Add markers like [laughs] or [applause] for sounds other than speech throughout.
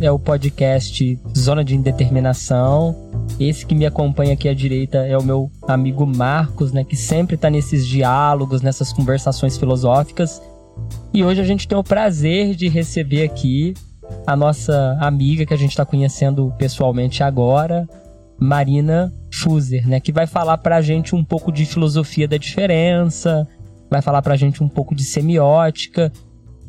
É o podcast Zona de Indeterminação. Esse que me acompanha aqui à direita é o meu amigo Marcos, né, que sempre está nesses diálogos, nessas conversações filosóficas. E hoje a gente tem o prazer de receber aqui a nossa amiga que a gente está conhecendo pessoalmente agora, Marina Fuser, né, que vai falar para a gente um pouco de filosofia da diferença, vai falar para a gente um pouco de semiótica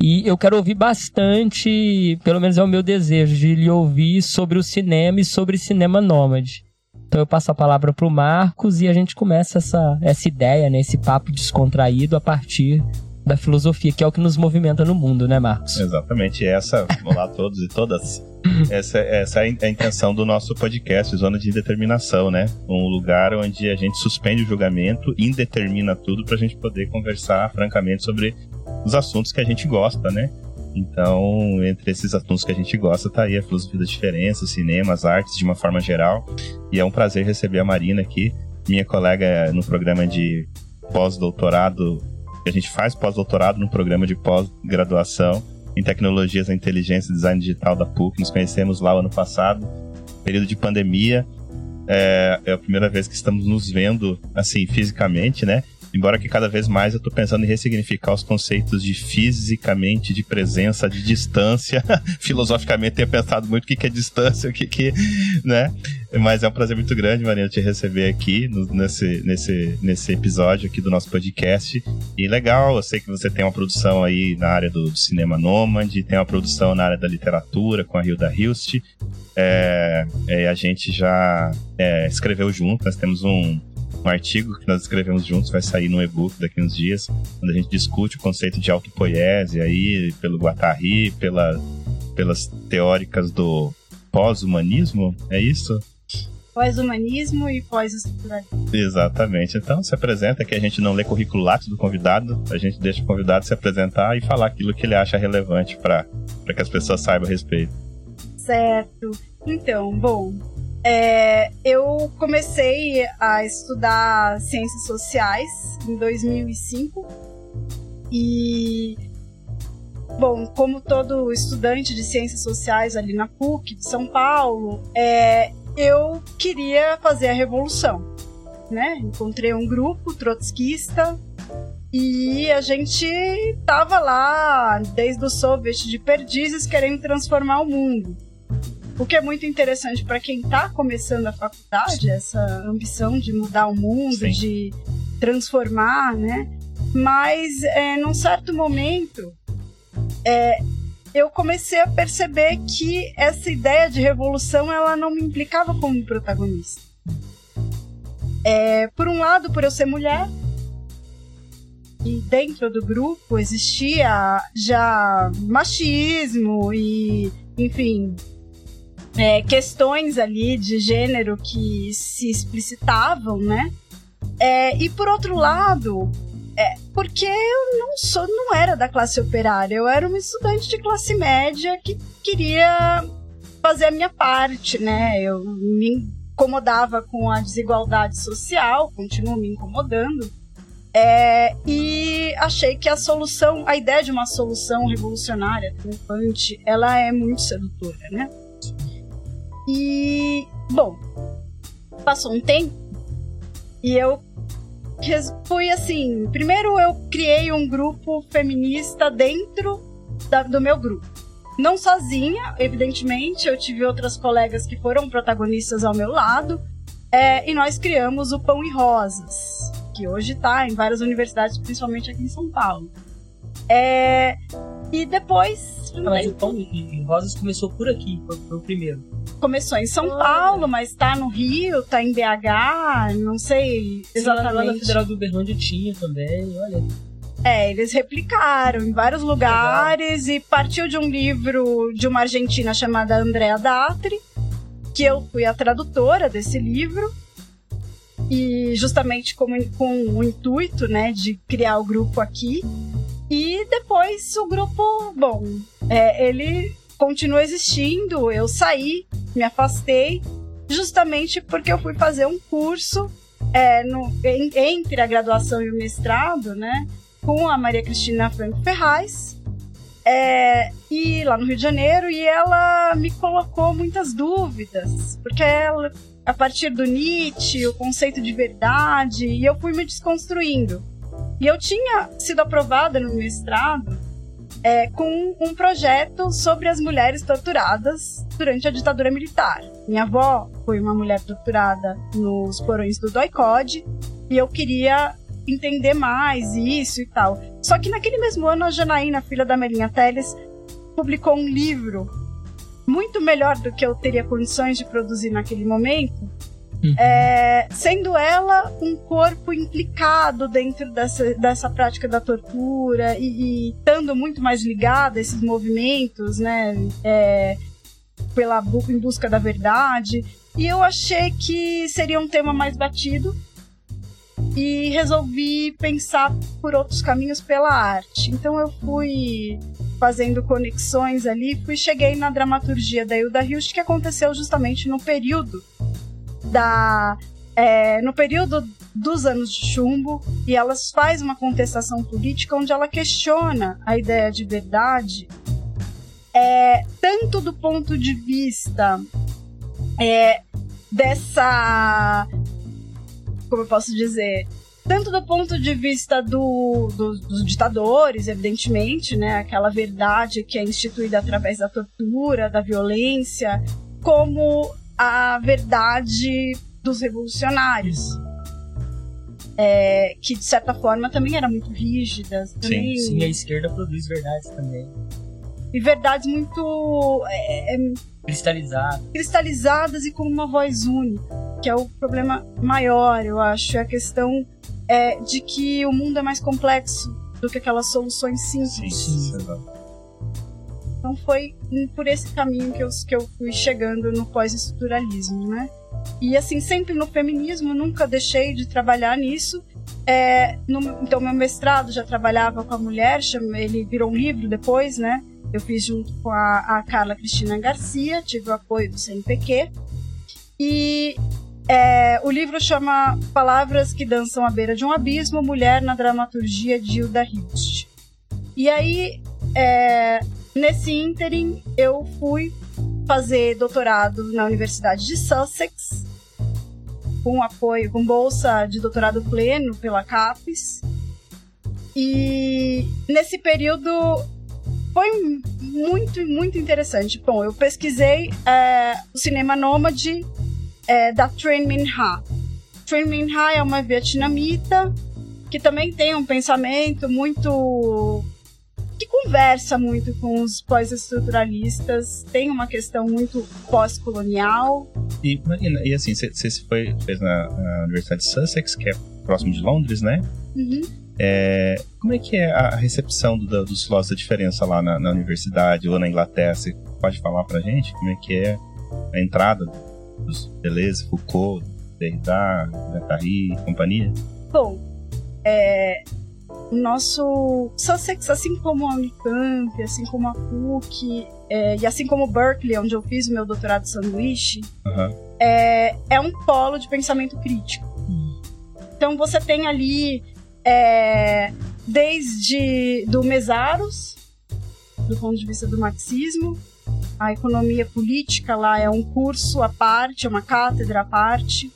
e eu quero ouvir bastante, pelo menos é o meu desejo, de lhe ouvir sobre o cinema e sobre cinema nômade. Então eu passo a palavra para o Marcos e a gente começa essa, essa ideia, né, esse papo descontraído a partir da filosofia, que é o que nos movimenta no mundo, né, Marcos? Exatamente. Essa, olá a todos e todas. Essa, essa é a intenção do nosso podcast, Zona de Indeterminação, né? Um lugar onde a gente suspende o julgamento, indetermina tudo para a gente poder conversar francamente sobre os assuntos que a gente gosta, né? Então, entre esses assuntos que a gente gosta, tá aí a filosofia da diferença, cinema, as artes de uma forma geral. E é um prazer receber a Marina aqui, minha colega no programa de pós-doutorado. A gente faz pós-doutorado no programa de pós-graduação em tecnologias da inteligência e design digital da PUC. Nos conhecemos lá o ano passado, período de pandemia. É, é a primeira vez que estamos nos vendo, assim, fisicamente, né? Embora que cada vez mais eu tô pensando em ressignificar os conceitos de fisicamente, de presença, de distância. [laughs] Filosoficamente tenho pensado muito o que, que é distância, o que que, né? Mas é um prazer muito grande, Marina, te receber aqui no, nesse, nesse, nesse episódio aqui do nosso podcast. E legal, eu sei que você tem uma produção aí na área do, do cinema nômade, tem uma produção na área da literatura com a Hilda Hilst. É, é, a gente já é, escreveu junto, nós temos um, um artigo que nós escrevemos juntos, vai sair no e-book daqui uns dias, onde a gente discute o conceito de autopoiese aí, pelo Guattari, pela, pelas teóricas do pós-humanismo, é isso? Pós-humanismo e pós-estruturalismo. Exatamente. Então se apresenta que a gente não lê currículo látis do convidado, a gente deixa o convidado se apresentar e falar aquilo que ele acha relevante para que as pessoas saibam a respeito. Certo. Então, bom, é, eu comecei a estudar ciências sociais em 2005 e, bom, como todo estudante de ciências sociais ali na PUC de São Paulo, é, eu queria fazer a revolução, né? Encontrei um grupo trotskista e a gente tava lá desde o Soviet de Perdizes querendo transformar o mundo. O que é muito interessante para quem está começando a faculdade, essa ambição de mudar o mundo, Sim. de transformar, né? Mas, é, num certo momento, é, eu comecei a perceber que essa ideia de revolução ela não me implicava como protagonista. É, por um lado, por eu ser mulher, e dentro do grupo existia já machismo e, enfim, é, questões ali de gênero que se explicitavam, né? É, e por outro lado, é, porque eu não sou, não era da classe operária, eu era uma estudante de classe média que queria fazer a minha parte, né? Eu me incomodava com a desigualdade social, continuo me incomodando. É, e achei que a solução, a ideia de uma solução revolucionária, triunfante, ela é muito sedutora, né? E, bom, passou um tempo e eu fui assim. Primeiro, eu criei um grupo feminista dentro da, do meu grupo. Não sozinha, evidentemente, eu tive outras colegas que foram protagonistas ao meu lado. É, e nós criamos o Pão e Rosas, que hoje está em várias universidades, principalmente aqui em São Paulo. É, e depois. Mas o Pão e Rosas começou por aqui, foi, foi o primeiro começou em São Paulo, mas tá no Rio, tá em BH, não sei exatamente. Lá na Federal do Uberlândia tinha também, olha. É, eles replicaram em vários lugares Legal. e partiu de um livro de uma argentina chamada Andrea Datri, que eu fui a tradutora desse livro. E justamente com, com o intuito, né, de criar o grupo aqui. E depois o grupo, bom, é, ele continua existindo. Eu saí me afastei justamente porque eu fui fazer um curso é, no, em, entre a graduação e o mestrado, né, com a Maria Cristina Franco Ferraz. É, e lá no Rio de Janeiro, e ela me colocou muitas dúvidas, porque ela, a partir do Nietzsche, o conceito de verdade, e eu fui me desconstruindo. E eu tinha sido aprovada no mestrado é, com um projeto sobre as mulheres torturadas durante a ditadura militar. Minha avó foi uma mulher torturada nos porões do Doicode e eu queria entender mais isso e tal. Só que naquele mesmo ano, a Janaína, filha da Melinha Teles, publicou um livro muito melhor do que eu teria condições de produzir naquele momento, uhum. é, sendo ela um corpo implicado dentro dessa, dessa prática da tortura e, e estando muito mais ligada a esses movimentos, né, é, pela em busca da verdade. E eu achei que seria um tema mais batido e resolvi pensar por outros caminhos pela arte. Então eu fui fazendo conexões ali, fui cheguei na dramaturgia da Hilda Hilst que aconteceu justamente no período da é, no período dos anos de chumbo e ela faz uma contestação política onde ela questiona a ideia de verdade é, tanto do ponto de vista é, dessa como eu posso dizer, tanto do ponto de vista do, do, dos ditadores, evidentemente, né, aquela verdade que é instituída através da tortura, da violência, como a verdade dos revolucionários. É, que de certa forma também era muito rígida. Também... Sim, sim, a esquerda produz verdades também. E verdades muito. É, é, cristalizadas. Cristalizadas e com uma voz única que é o problema maior, eu acho, é a questão é, de que o mundo é mais complexo do que aquelas soluções simples. Sim, sim. Então foi por esse caminho que eu, que eu fui chegando no pós-estruturalismo, né? E assim, sempre no feminismo, nunca deixei de trabalhar nisso. É, no, então, meu mestrado já trabalhava com a mulher, ele virou um livro depois, né? Eu fiz junto com a, a Carla Cristina Garcia, tive o apoio do CNPq. E é, o livro chama Palavras que Dançam à Beira de um Abismo, Mulher na Dramaturgia de Hilda Hilst. E aí, é, nesse ínterim, eu fui fazer doutorado na Universidade de Sussex, com apoio, com bolsa de doutorado pleno pela CAPES. E nesse período foi muito, muito interessante. Bom, eu pesquisei é, o cinema nômade é, da Trin Minh Ha. Trin Minh Ha é uma vietnamita que também tem um pensamento muito conversa muito com os pós-estruturalistas, tem uma questão muito pós-colonial. E, e, e, assim, você foi, fez na, na, Universidade de Sussex, que é próximo de Londres, né? Uhum. É, como é que é a recepção do, dos filósofos da diferença lá na, na, universidade ou na Inglaterra? Você pode falar pra gente como é que é a entrada dos Deleuze, Foucault, Derrida, Guattari e companhia? Bom, é, o nosso Sussex, assim como a Unicamp, assim como a PUC, é, e assim como Berkeley, onde eu fiz o meu doutorado de sanduíche, uhum. é, é um polo de pensamento crítico. Uhum. Então você tem ali é, desde do Mesaros, do ponto de vista do marxismo, a economia política lá é um curso à parte, é uma cátedra à parte.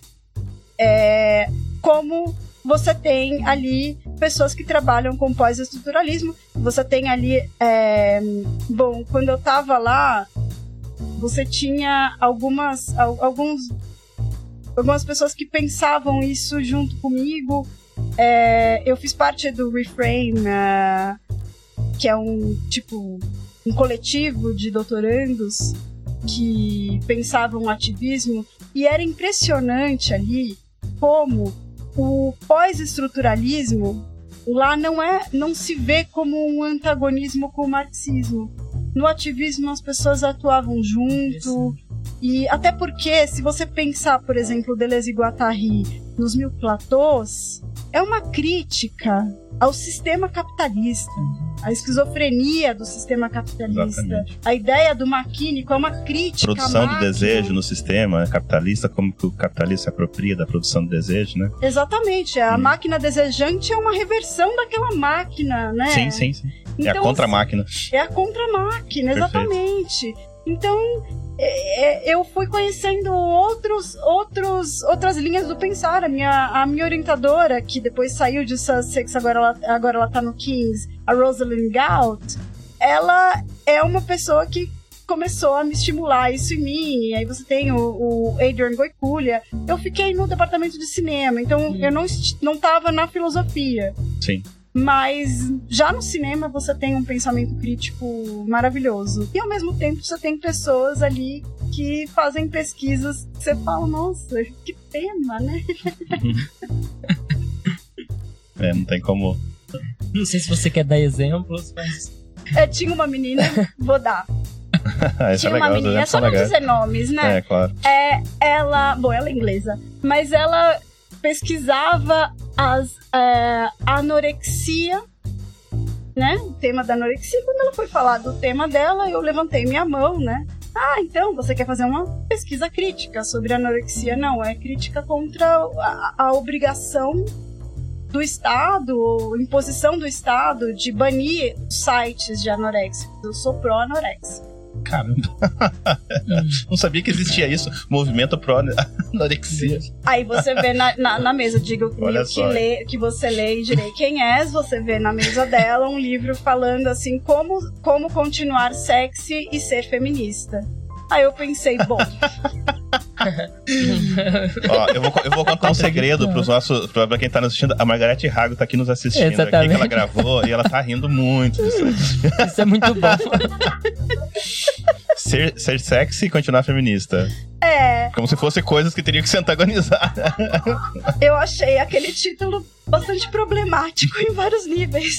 É, como você tem ali pessoas que trabalham com pós-estruturalismo. Você tem ali. É, bom, quando eu estava lá, você tinha algumas, alguns, algumas pessoas que pensavam isso junto comigo. É, eu fiz parte do Reframe, uh, que é um tipo um coletivo de doutorandos que pensavam ativismo e era impressionante ali como o pós-estruturalismo lá não é não se vê como um antagonismo com o marxismo. No ativismo as pessoas atuavam junto e até porque se você pensar, por exemplo, Deleuze e Guattari nos Mil Platôs, é uma crítica ao sistema capitalista a esquizofrenia do sistema capitalista. Exatamente. A ideia do maquínico é uma crítica. Produção do desejo no sistema capitalista, como que o capitalista se apropria da produção do desejo, né? Exatamente. A hum. máquina desejante é uma reversão daquela máquina, né? Sim, sim, sim. é a Então, contra-máquina. É a contra-máquina, Perfeito. exatamente. Então, é, é, eu fui conhecendo outros, outros, outras linhas do pensar. A minha, a minha orientadora, que depois saiu de Sussex, agora ela, agora ela tá no Kings, a Rosalind Gout, ela é uma pessoa que começou a me estimular isso em mim. E aí você tem o, o Adrian Goiculha. Eu fiquei no departamento de cinema, então Hum. eu não, não tava na filosofia. Sim. Mas já no cinema você tem um pensamento crítico maravilhoso. E ao mesmo tempo você tem pessoas ali que fazem pesquisas que você fala, nossa, que tema, né? [laughs] É, não tem como. Não sei se você quer dar exemplos, mas. É, tinha uma menina, vou dar. [laughs] É tinha legal, uma menina, exemplos só não legais. dizer nomes, né? É, claro. É, ela, bom, ela é inglesa, mas ela pesquisava as é, anorexia, né? O tema da anorexia. Quando ela foi falar do tema dela, eu levantei minha mão, né? Ah, então você quer fazer uma pesquisa crítica sobre anorexia? Não, é crítica contra a, a obrigação do Estado, imposição do Estado de banir sites de anorexia. Eu sou pró-anorexia. Caramba, [laughs] não sabia que existia isso. Movimento pro anorexia. Aí você vê na, na, na mesa, diga Olha que, só. lê, que você lê e direi quem és, você vê na mesa dela um livro falando assim, como, como continuar sexy e ser feminista. Aí eu pensei, bom, [laughs] Ó, eu vou, eu vou contar um segredo pros nossos, pra pra quem tá nos assistindo. A Margarete Rago tá aqui nos assistindo. Aqui Exatamente. que ela gravou e ela tá rindo muito disso. Isso é muito bom. [laughs] Ser, ser sexy e continuar feminista. é, Como se fossem coisas que teriam que se antagonizar. eu achei aquele título bastante problemático em vários níveis.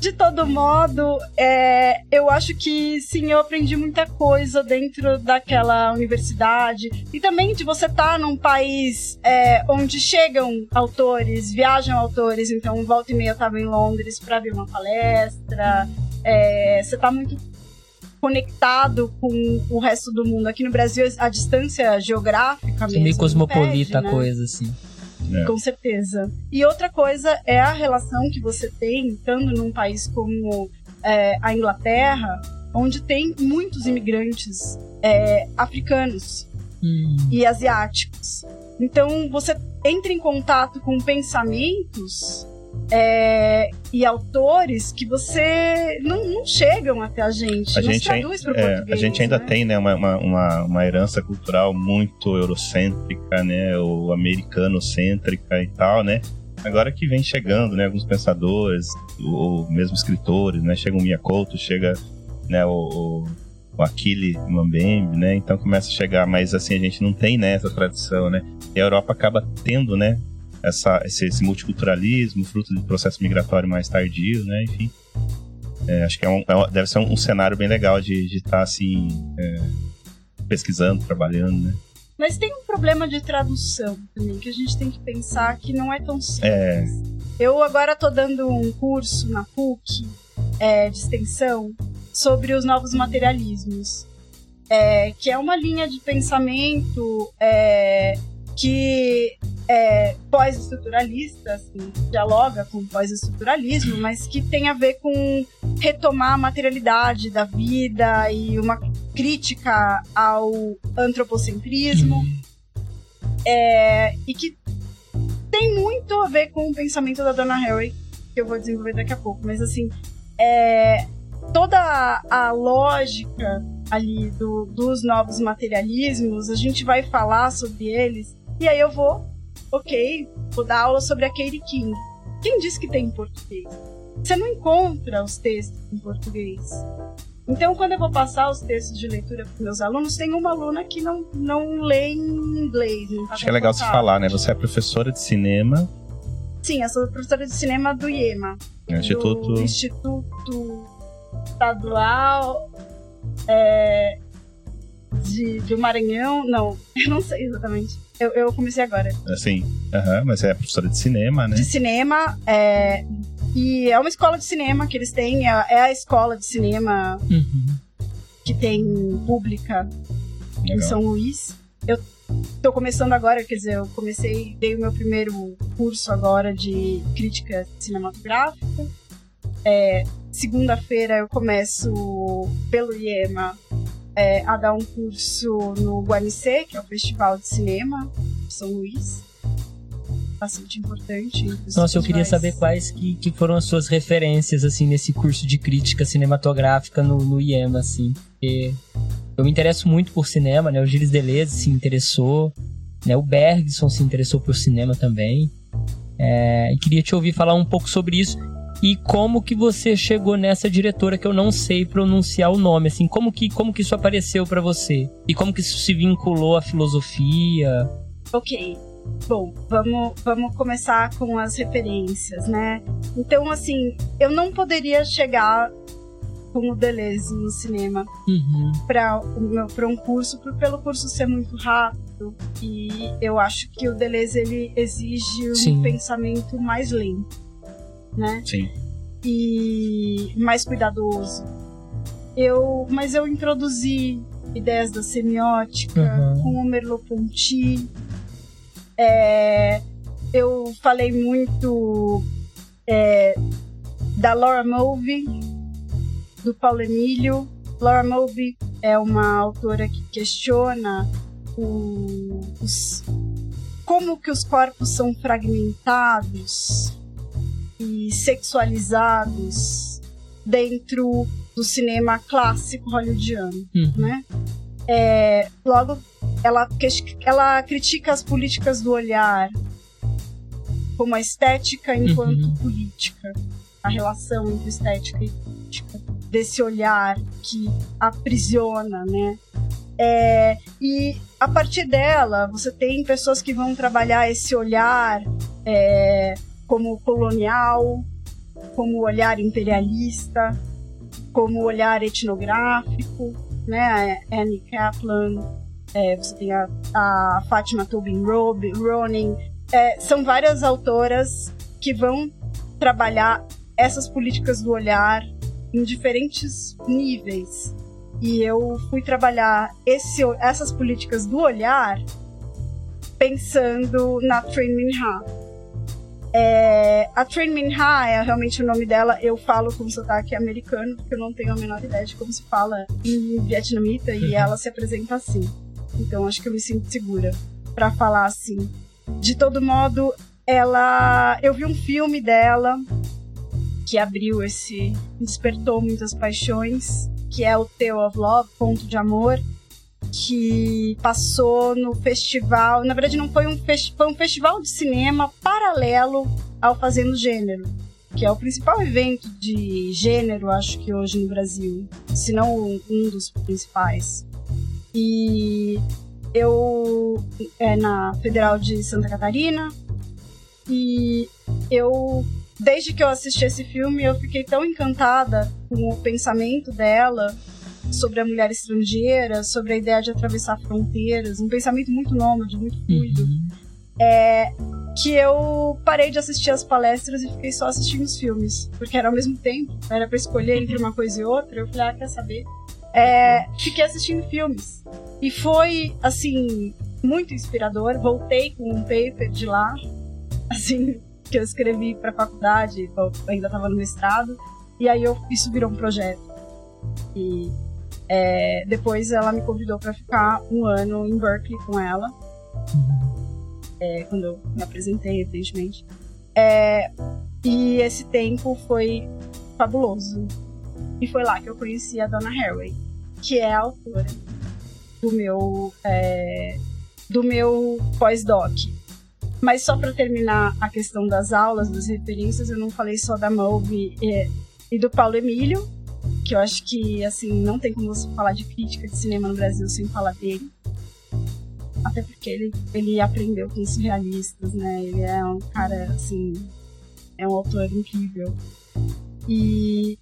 De todo modo, é, eu acho que sim, eu aprendi muita coisa dentro daquela universidade. E também de você estar num país é, onde chegam autores, viajam autores. Então, volta e meia eu estava em Londres para ver uma palestra. É, você está muito conectado com o resto do mundo. Aqui no Brasil, a distância geográfica É mesmo. meio cosmopolita impede, a né? coisa, assim. É. Com certeza. E outra coisa é a relação que você tem estando num país como é, a Inglaterra, onde tem muitos imigrantes é, africanos Hum. e asiáticos. Então você entra em contato com pensamentos é, e autores que você não, não chegam até a gente. A não gente, traduz pro é, português. a gente ainda né? tem né, uma, uma, uma, herança cultural muito eurocêntrica, né? Ou americanocêntrica e tal, né? Agora que vem chegando, né? Alguns pensadores, ou mesmo escritores, né? Chega o Miyakoto, chega né, o, o, o Achille Mbembe, né? Então começa a chegar, mas assim, a gente não tem né, essa tradição, né? E a Europa acaba tendo, né? Essa, esse, esse multiculturalismo, fruto do processo migratório mais tardio, né? Enfim. É, acho que é um, é deve ser um, um cenário bem legal de estar assim é, pesquisando, trabalhando, né? Mas tem um problema de tradução também, que a gente tem que pensar que não é tão simples. É, Eu agora tô dando um curso na PUC é, de extensão sobre os novos materialismos, é, que é uma linha de pensamento é, que é pós-estruturalista, assim, dialoga com o pós-estruturalismo, mas que tem a ver com retomar a materialidade da vida e uma crítica ao antropocentrismo. É, e que tem muito a ver com o pensamento da Donna Harry, que eu vou desenvolver daqui a pouco, mas assim, é, toda a, a lógica ali do- dos novos materialismos, a gente vai falar sobre eles, e aí eu vou, ok, vou dar aula sobre a Katie King. Quem disse que tem em português? Você não encontra os textos em português. Então, quando eu vou passar os textos de leitura para meus alunos, tem uma aluna que não, não lê em inglês. não acho que é legal se falar, né? Você é professora de cinema, Sim, eu sou professora de cinema do IEMA. no Instituto. Do Instituto Estadual é, de, do Maranhão. Não, [laughs] eu não sei exatamente. Eu, eu comecei agora. Assim, aham, mas é professora de cinema, né? De cinema. é, e é uma escola de cinema que eles têm. É, é a escola de cinema Uhum. que tem pública em Legal. São Luís. Eu tô começando agora, quer dizer, eu comecei, dei o meu primeiro curso agora de crítica cinematográfica. é, segunda-feira eu começo pelo IEMA é, a dar um curso no Guanicê, que é o Festival de Cinema de São Luís. Bastante importante. Nossa, eu queria saber quais que, que foram as suas referências, assim, nesse curso de crítica cinematográfica no, no IEMA, assim. Porque eu me interesso muito por cinema, né? O Gilles Deleuze se interessou, né? O Bergson se interessou por cinema também. É, e queria te ouvir falar um pouco sobre isso e como que você chegou nessa diretora que eu não sei pronunciar o nome, assim, como que, como que isso apareceu para você? E como que isso se vinculou à filosofia? Ok. Bom, vamos, vamos começar com as referências, né? Então, assim, eu não poderia chegar com o Deleuze no cinema uhum. para um curso, por, pelo curso ser muito rápido. E eu acho que o Deleuze ele exige Sim. um pensamento mais lento né? Sim. E mais cuidadoso. Eu, mas eu introduzi ideias da semiótica Uhum. com o Merleau-Ponty. É, eu falei muito é, da Laura Mulvey, do Paulo Emílio. Laura Mulvey é uma autora que questiona o- os, como que os corpos são fragmentados e sexualizados dentro do cinema clássico hollywoodiano, Uhum. né? É, logo, ela, ela critica as políticas do olhar como a estética enquanto Uhum. política, a relação entre estética e política, desse olhar que aprisiona, né? É, e a partir dela, você tem pessoas que vão trabalhar esse olhar é, como colonial, como olhar imperialista, como olhar etnográfico, né? A Annie Kaplan, é, você tem a, a Fátima Tobin Ronin, é, são várias autoras que vão trabalhar essas políticas do olhar em diferentes níveis. E eu fui trabalhar esse, essas políticas do olhar pensando na Train Minha. É, a Train Minha é realmente o nome dela. Eu falo com sotaque americano, porque eu não tenho a menor ideia de como se fala em vietnamita e [laughs] ela se apresenta assim. Então acho que eu me sinto segura para falar assim. De todo modo, ela. Eu vi um filme dela que abriu esse. despertou muitas paixões, que é o Tale of Love, Ponto de Amor, que passou no festival. Na verdade, não foi um, foi um festival de cinema paralelo ao Fazendo Gênero, que é o principal evento de gênero, acho que hoje no Brasil, se não um dos principais. E eu é na Federal de Santa Catarina e eu desde que eu assisti esse filme eu fiquei tão encantada com o pensamento dela sobre a mulher estrangeira, sobre a ideia de atravessar fronteiras, um pensamento muito nômade, muito fluido, Uhum. é, que eu parei de assistir as palestras e fiquei só assistindo os filmes, porque era ao mesmo tempo, era pra escolher entre uma coisa e outra, eu falei, ah, quer saber? É, fiquei assistindo filmes. E foi, assim, muito inspirador. Voltei com um paper de lá, [laughs] assim, que eu escrevi pra faculdade, eu ainda tava no mestrado, e aí eu, isso virou um projeto. E é, depois ela me convidou para ficar um ano em Berkeley com ela, é, quando eu me apresentei, evidentemente. É, e esse tempo foi fabuloso. E foi lá que eu conheci a Donna Haraway, que é a autora do meu, é, do meu pós-doc. Mas só para terminar a questão das aulas, das referências, eu não falei só da Mulvey e, e do Paulo Emílio, que eu acho que, assim, não tem como você falar de crítica de cinema no Brasil sem falar dele. Até porque ele, ele aprendeu com os surrealistas, né? Ele é um cara, assim, é um autor incrível. E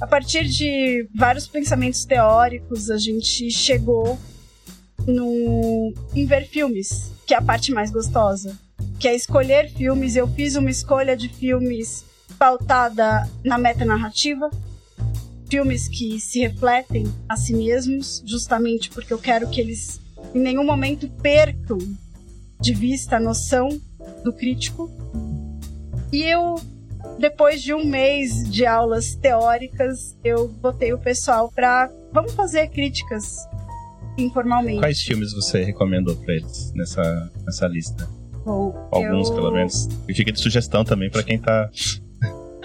a partir de vários pensamentos teóricos, a gente chegou no, em ver filmes, que é a parte mais gostosa. Que é escolher filmes. Eu fiz uma escolha de filmes pautada na metanarrativa, filmes que se refletem a si mesmos, justamente porque eu quero que eles em nenhum momento percam de vista a noção do crítico. E eu depois de um mês de aulas teóricas, eu botei o pessoal pra. Vamos fazer críticas informalmente. Quais filmes você recomendou pra eles nessa, nessa lista? Bom, Alguns, eu- pelo menos. E fica de sugestão também pra quem tá.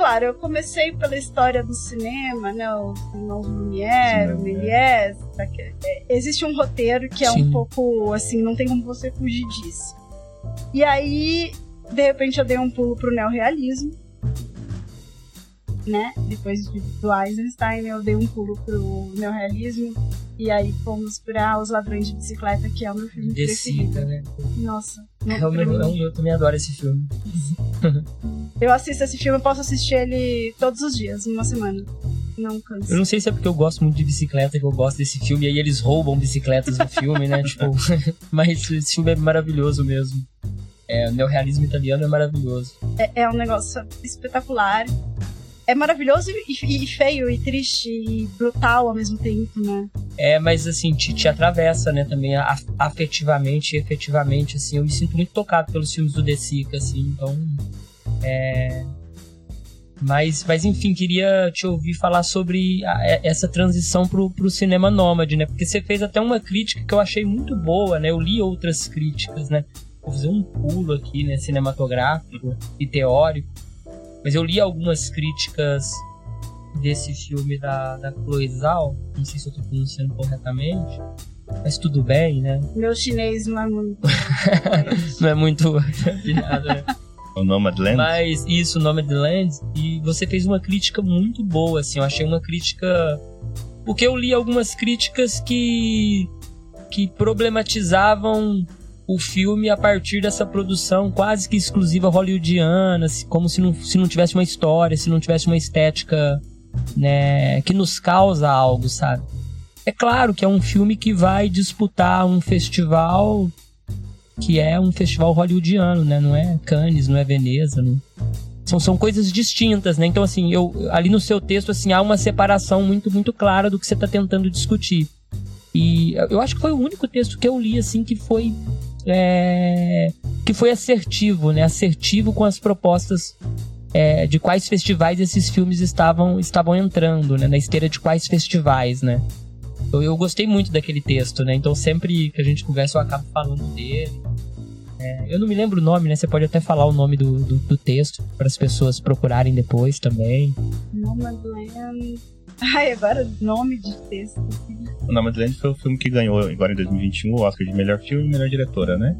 Claro, eu comecei pela história do cinema, né? Os irmãos Lumière, o Méliès. aque- é, Existe um roteiro que é Sim. um pouco assim, não tem como você fugir disso. E aí, de repente, eu dei um pulo pro neorrealismo. Né? Depois de- do Eisenstein, eu dei um pulo pro neorrealismo. E aí fomos pra Os Ladrões de Bicicleta, que é o meu filme Descida, preferido. né? Nossa. meu, é o meu, eu também adoro esse filme. [laughs] Eu assisto esse filme, eu posso assistir ele todos os dias, numa semana. Não canso. Eu não sei se é porque eu gosto muito de bicicleta que eu gosto desse filme, e aí eles roubam bicicletas no filme, né? [laughs] Tipo, [laughs] mas esse filme é maravilhoso mesmo. É, o neorrealismo italiano é maravilhoso. É, é um negócio espetacular. É maravilhoso e, e feio, e triste, e brutal ao mesmo tempo, né? É, mas assim, te, te atravessa, né, também afetivamente e efetivamente, assim, eu me sinto muito tocado pelos filmes do De Sica, assim, então. É. Mas, mas enfim, queria te ouvir falar sobre a- é- essa transição pro, pro cinema nômade, né? Porque você fez até uma crítica que eu achei muito boa, né? Eu li outras críticas, né? Vou fazer um pulo aqui, né? Cinematográfico e teórico. Mas eu li algumas críticas desse filme da, da Chloe Zhao. Não sei se eu tô pronunciando corretamente. Mas tudo bem, né? Meu chinês não é muito. [laughs] Não é muito [laughs] afinado, né? O Nomadland? Mas isso, Nomadland, e você fez uma crítica muito boa, assim, eu achei uma crítica... Porque eu li algumas críticas que, que problematizavam o filme a partir dessa produção quase que exclusiva hollywoodiana, como se não, se não tivesse uma história, se não tivesse uma estética, né, que nos causa algo, sabe? É claro que é um filme que vai disputar um festival que é um festival hollywoodiano, né? Não é Cannes, não é Veneza, não... São, são coisas distintas, né? Então, assim, eu, ali no seu texto, assim, há uma separação muito, muito clara do que você está tentando discutir. E eu acho que foi o único texto que eu li, assim, que foi... é, que foi assertivo, né? Assertivo com as propostas é, de quais festivais esses filmes estavam, estavam entrando, né? Na esteira de quais festivais, né? Eu, eu gostei muito daquele texto, né? Então sempre que a gente conversa eu acabo falando dele. É, eu não me lembro o nome, né? Você pode até falar o nome do, do, do texto para as pessoas procurarem depois também. Nomadland. Ai, agora nome de texto. O Nomadland foi o filme que ganhou agora em 2021 o Oscar de melhor filme e melhor diretora, né?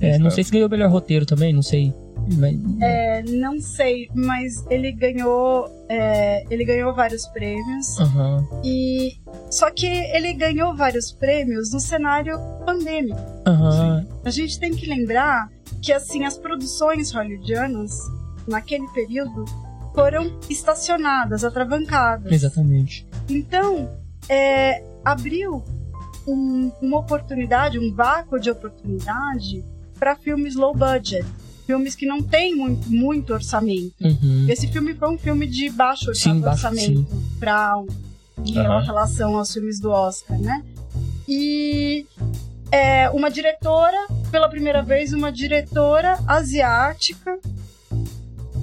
É, não sei se ganhou o melhor roteiro também, não sei. Mas, É, não sei, mas ele ganhou. é, ele ganhou vários prêmios. Aham, E. Só que ele ganhou vários prêmios no cenário pandêmico. aham. A gente tem que lembrar que assim as produções hollywoodianas naquele período foram estacionadas, atravancadas. Exatamente. Então é, abriu um- uma oportunidade, um vácuo de oportunidade para filmes low budget, filmes que não têm muito, muito orçamento. Uhum. Esse filme foi um filme de baixo Sim, baixo, orçamento para em Aham. relação aos filmes do Oscar, né? E é, uma diretora, pela primeira vez, uma diretora asiática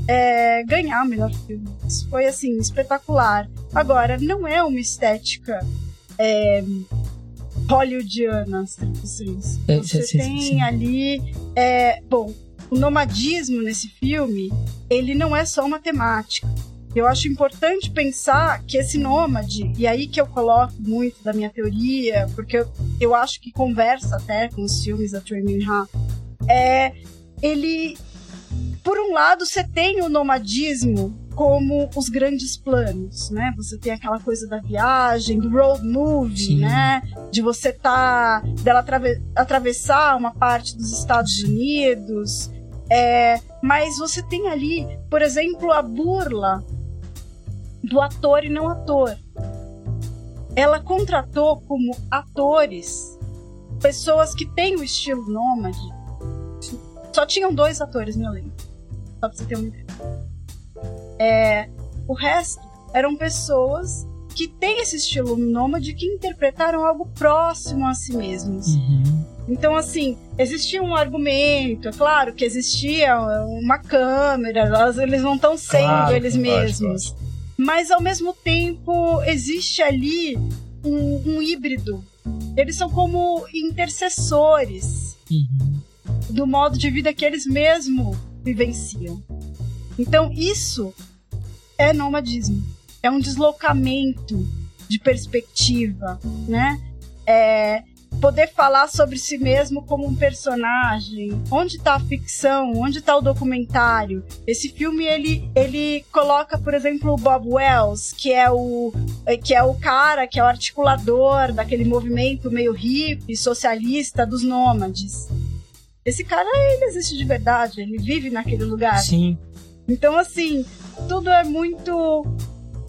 é, ganhar o melhor filme. Isso foi assim espetacular. Agora não é uma estética é, hollywoodiana, stricto sensu. É, Você sim, tem sim. ali, é, bom, o nomadismo nesse filme, ele não é só uma temática. Eu acho importante pensar que esse nômade, e aí que eu coloco muito da minha teoria, porque eu, eu acho que conversa até com os filmes da Choi Min-ha, é, ele, por um lado, você tem o nomadismo como os grandes planos, né? Você tem aquela coisa da viagem, do road movie, Sim. né? De você tá, dela atrave- atravessar uma parte dos Estados. Unidos, é, mas você tem ali, por exemplo, a burla do ator e não ator. Ela contratou como atores pessoas que têm o estilo nômade. Só tinham dois atores no elenco. Só pra você ter uma ideia. É, o resto eram pessoas que têm esse estilo nômade que interpretaram algo próximo a si mesmos. Uhum. Então, assim, existia um argumento, é claro que existia uma câmera, eles não estão sendo claro, eles mesmos. Mas, ao mesmo tempo, existe ali um, um híbrido. Eles são como intercessores uhum. do modo de vida que eles mesmos vivenciam. Então, isso é nomadismo. É um deslocamento de perspectiva, né? É, poder falar sobre si mesmo como um personagem. Onde está a ficção? Onde está o documentário? Esse filme ele, ele coloca, por exemplo, o Bob Wells, que é o que é o cara, que é o articulador daquele movimento meio hippie, socialista dos nômades. Esse cara, ele existe de verdade, ele vive naquele lugar. Sim. Então, assim, tudo é muito.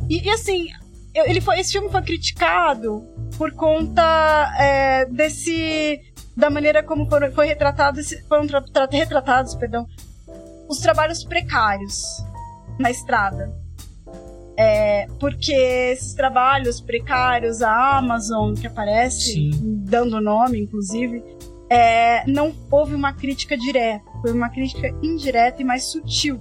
E, e assim, ele foi, esse filme foi criticado por conta é, desse da maneira como foram, foi retratado, foram tra, tra, retratados, perdão, os trabalhos precários na estrada. É, porque esses trabalhos precários, a Amazon que aparece, Sim. dando nome, inclusive, é, não houve uma crítica direta, foi uma crítica indireta e mais sutil.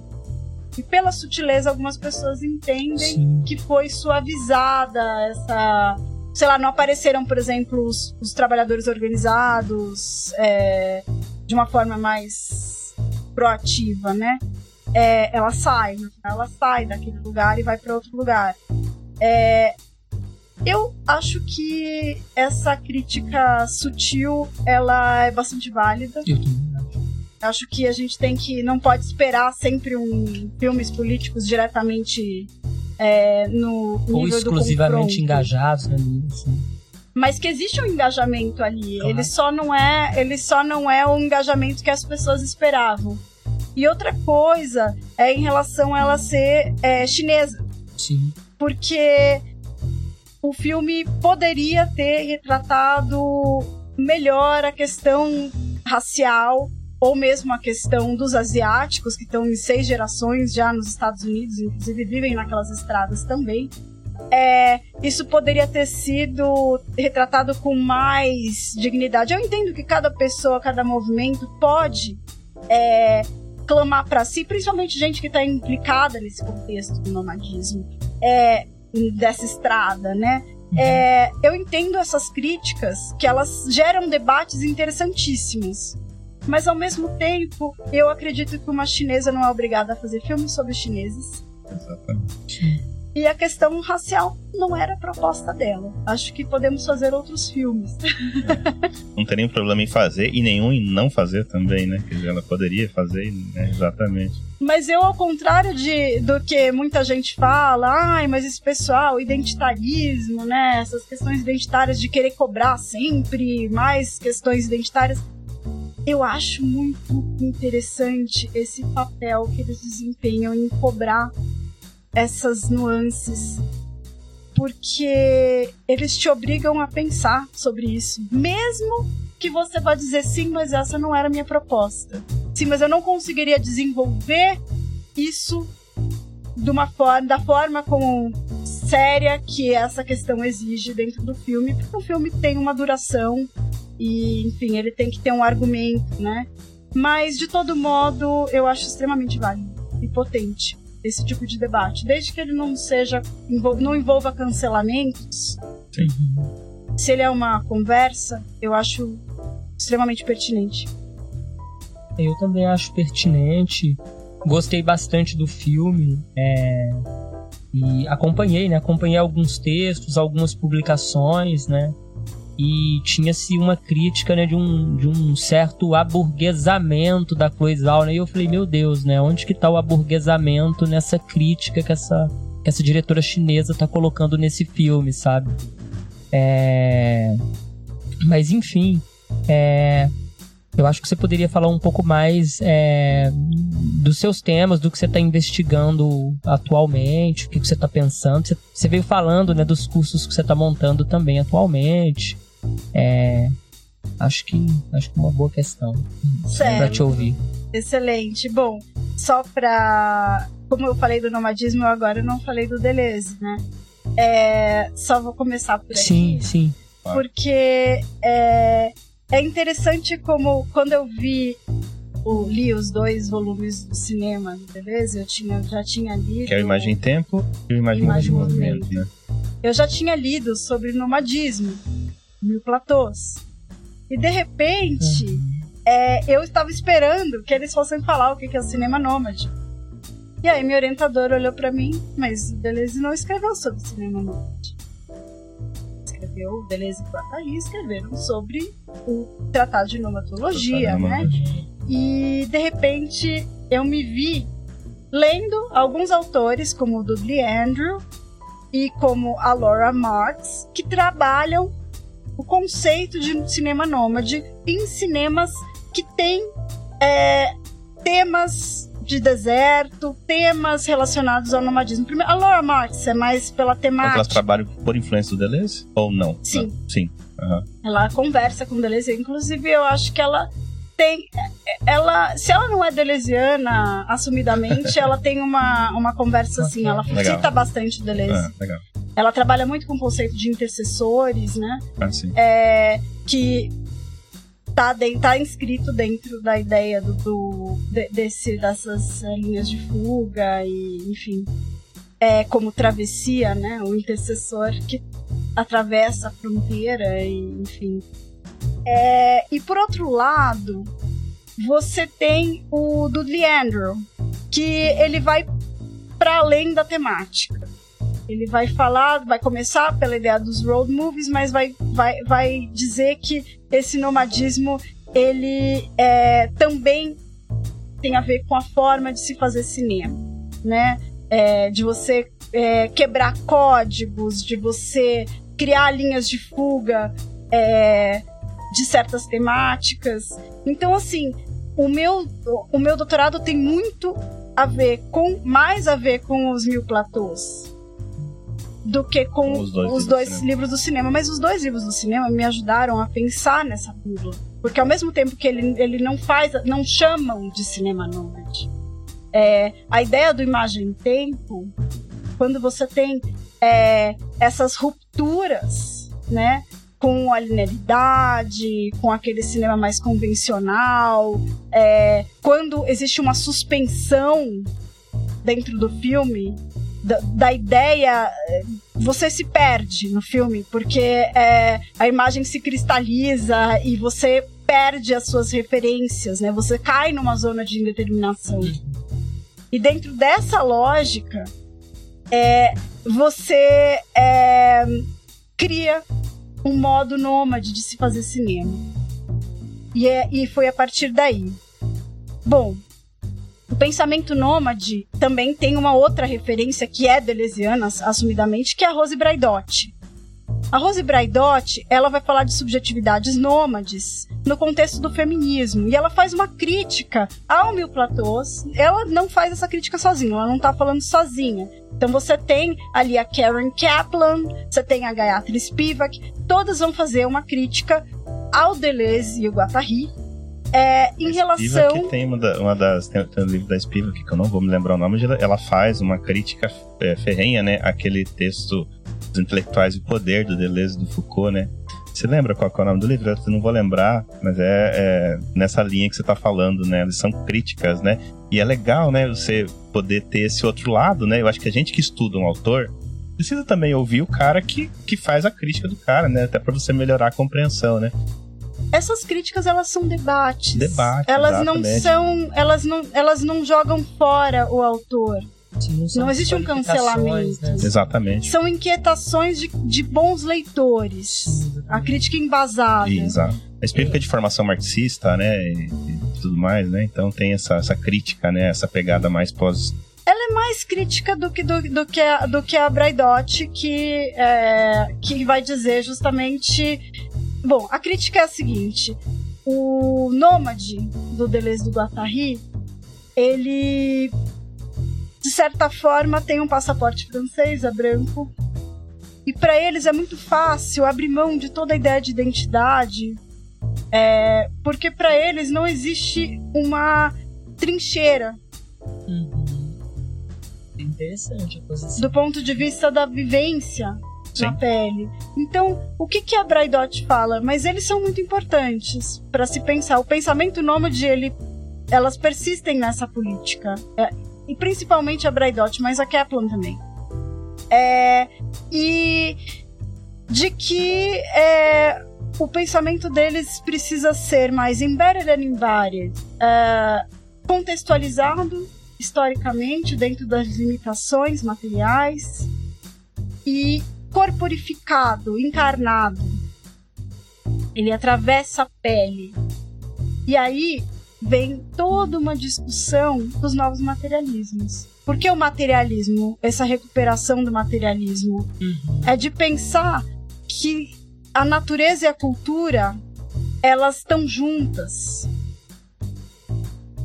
E pela sutileza, algumas pessoas entendem Sim. que foi suavizada essa. Sei lá, não apareceram, por exemplo, os, os trabalhadores organizados é, de uma forma mais proativa, né? É, ela sai, ela sai daquele lugar e vai para outro lugar. É, eu acho que essa crítica sutil ela é bastante válida. Eu também acho que a gente tem que não pode esperar sempre um filmes políticos diretamente é, no ou exclusivamente engajados né, Mas que existe um engajamento ali. Claro. Ele só não é, ele só não é o engajamento que as pessoas esperavam. E outra coisa é em relação a ela ser é, chinesa. Sim. Porque o filme poderia ter retratado melhor a questão racial ou mesmo a questão dos asiáticos que estão em seis gerações já nos Estados Unidos, inclusive vivem naquelas estradas também. É, isso poderia ter sido retratado com mais dignidade. Eu entendo que cada pessoa, cada movimento pode é, clamar para si, principalmente gente que está implicada nesse contexto do nomadismo. É, dessa estrada, né? Uhum. É, eu entendo essas críticas, que elas geram debates interessantíssimos. Mas ao mesmo tempo, eu acredito que uma chinesa não é obrigada a fazer filmes sobre chineses. Exatamente. E a questão racial não era a proposta dela. Acho que podemos fazer outros filmes. Não tem nenhum problema em fazer e nenhum em não fazer também, né? Quer dizer, ela poderia fazer, né? exatamente. Mas eu, ao contrário de, do que muita gente fala, ai, mas esse pessoal, identitarismo, né? Essas questões identitárias de querer cobrar sempre mais questões identitárias. Eu acho muito interessante esse papel que eles desempenham em cobrar essas nuances, porque eles te obrigam a pensar sobre isso, mesmo que você vá dizer sim, mas essa não era a minha proposta. Sim, mas eu não conseguiria desenvolver isso de uma forma, da forma como séria que essa questão exige dentro do filme, porque o filme tem uma duração e, enfim, ele tem que ter um argumento, né? Mas de todo modo, eu acho extremamente válido e potente esse tipo de debate, desde que ele não seja não envolva cancelamentos. Sim. Se ele é uma conversa, eu acho extremamente pertinente. Eu também acho pertinente. Gostei bastante do filme. É... E acompanhei, né? Acompanhei alguns textos, algumas publicações, né? E tinha-se uma crítica né, de, um, de um certo aburguesamento da coisa, né? E eu falei, meu Deus, né? Onde que tá o aburguesamento nessa crítica que essa, que essa diretora chinesa tá colocando nesse filme, sabe? É... Mas enfim, é... eu acho que você poderia falar um pouco mais é... dos seus temas, do que você está investigando atualmente, o que, você está pensando. Você veio falando né, dos cursos que você está montando também atualmente. É, acho que acho que é uma boa questão para te ouvir. Excelente. Bom, só para como eu falei do nomadismo, eu agora não falei do Deleuze, né? É, só vou começar por aqui. Sim, sim. Porque é, é interessante como quando eu vi o, li os dois volumes do cinema, beleza? Eu tinha, já tinha lido. Que é o Imagem em Tempo e o Imagem, Imagem Movimento, movimento, né? Eu já tinha lido sobre nomadismo, mil platôs. E de repente, uhum. é, eu estava esperando que eles fossem falar o que é o cinema nômade. E aí, meu orientador olhou para mim, mas Deleuze não escreveu sobre cinema nômade. Escreveu, Deleuze e Guattari escreveram sobre o Tratado de Nomatologia, né? E de repente eu me vi lendo alguns autores, como o Dudley Andrew e como a Laura Marx, que trabalham o conceito de cinema nômade em cinemas que têm é, temas de deserto, temas relacionados ao nomadismo. Primeiro, a Laura Marx é mais pela temática. Elas trabalham por influência do Deleuze ou não? Sim. Não. Sim. Uhum. Ela conversa com o Deleuze. Inclusive, eu acho que ela tem. Ela, se ela não é deleuziana assumidamente, [laughs] ela tem uma, uma conversa assim, ela legal. cita bastante Deleuze. Ah, legal. Ela trabalha muito com o conceito de intercessores, né? Ah, sim. É, que tá, de, tá inscrito dentro da ideia do, do de, desse, dessas é, linhas de fuga e, enfim, é como travessia, né? O intercessor que atravessa a fronteira e, enfim, é, e por outro lado, você tem o do Leandro, que ele vai para além da temática. Ele vai falar, vai começar pela ideia dos road movies, mas vai, vai, vai dizer que esse nomadismo ele é, também tem a ver com a forma de se fazer cinema, né? É, de você é, quebrar códigos, de você criar linhas de fuga, é, de certas temáticas. Então, assim, o meu, o meu doutorado tem muito a ver com, mais a ver com os mil platôs do que com os dois, os livros, dois do livros do cinema. Mas os dois livros do cinema me ajudaram a pensar nessa pílula. Porque ao mesmo tempo que ele, ele não faz, não chamam de cinema nômade. É, a ideia do imagem em tempo, quando você tem é, essas rupturas, né? com a linearidade, com aquele cinema mais convencional. É, quando existe uma suspensão dentro do filme, da, da, ideia, você se perde no filme, porque é, a imagem se cristaliza e você perde as suas referências, né? Você cai numa zona de indeterminação. E dentro dessa lógica, é, você é, cria um modo nômade de se fazer cinema. E, é, e foi a partir daí. Bom, o pensamento nômade também tem uma outra referência que é deleuziana, assumidamente, que é a Rose Braidotti. A Rose Braidotti, ela vai falar de subjetividades nômades no contexto do feminismo. E ela faz uma crítica ao Mil Platôs. Ela não faz essa crítica sozinha, ela não está falando sozinha. Então você tem ali a Karen Kaplan, você tem a Gayatri Spivak, todas vão fazer uma crítica ao Deleuze e o Guattari, é, em relação. tem uma, da, uma das. Tem, tem um livro da Spivak que eu não vou me lembrar o nome, ela faz uma crítica é, ferrenha, né? Aquele texto dos intelectuais e o poder do Deleuze do Foucault, né? Você lembra qual é o nome do livro? Eu não vou lembrar, mas é, é, nessa linha que você está falando, né? Eles são críticas, né? E é legal, né? Você poder ter esse outro lado, né? Eu acho que a gente que estuda um autor precisa também ouvir o cara que, que faz a crítica do cara, né? Até para você melhorar a compreensão, né? Essas críticas elas são debates. Debates. Elas não são, elas não, elas não jogam fora o autor. Sim, não, não existe um cancelamento. Né? Exatamente. São inquietações de, de bons leitores. Sim, a crítica embasada. Exato. A espírita é de formação marxista, né? E, e, tudo mais, né? Então tem essa, essa crítica, né? Essa pegada mais pós. Ela é mais crítica do que, do, do que, a, do que a Braidotti, que, é, que vai dizer justamente. Bom, a crítica é a seguinte: o Nômade do Deleuze do Guattari, ele de certa forma, tem um passaporte francês, é branco. E para eles é muito fácil abrir mão de toda a ideia de identidade, é, porque para eles não existe uma trincheira. Uhum. Interessante a posição. Do ponto de vista da vivência, Sim. na pele. Então, o que, que a Braidot fala? Mas eles são muito importantes para se pensar. O pensamento nômade, ele, elas persistem nessa política. É, e principalmente a Braidot, mas a Kaplan também. É, e de que é, o pensamento deles precisa ser mais embedded and embodied, é, contextualizado historicamente dentro das limitações materiais e corporificado, encarnado. Ele atravessa a pele. E aí vem toda uma discussão dos novos materialismos. Por que o materialismo, essa recuperação do materialismo? Uhum. É de pensar que a natureza e a cultura elas estão juntas.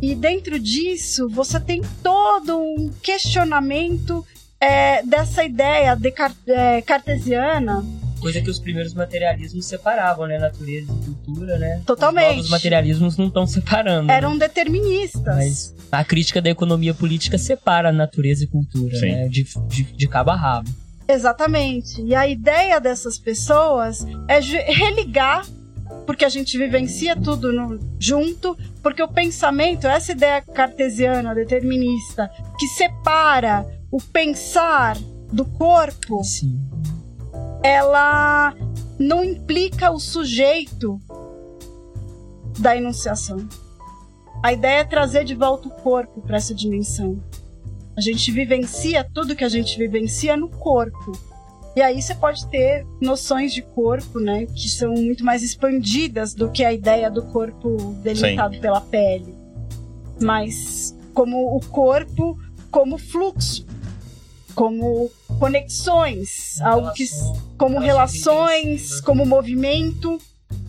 E dentro disso, você tem todo um questionamento é, dessa ideia de, é, cartesiana. Coisa que os primeiros materialismos separavam, né? Natureza e cultura, né? Totalmente. Os materialismos não estão separando. Eram né? deterministas. Mas a crítica da economia política separa natureza e cultura, Sim. né? De, de, de cabo a rabo. Exatamente. E a ideia dessas pessoas é religar porque a gente vivencia tudo no, junto, porque o pensamento, essa ideia cartesiana, determinista, que separa o pensar do corpo, Sim. ela não implica o sujeito da enunciação. A ideia é trazer de volta o corpo para essa dimensão. A gente vivencia tudo que a gente vivencia no corpo. E aí você pode ter noções de corpo, né, que são muito mais expandidas do que a ideia do corpo delimitado Sim. pela pele. Mas como o corpo como fluxo, como conexões, algo que como relações, como movimento,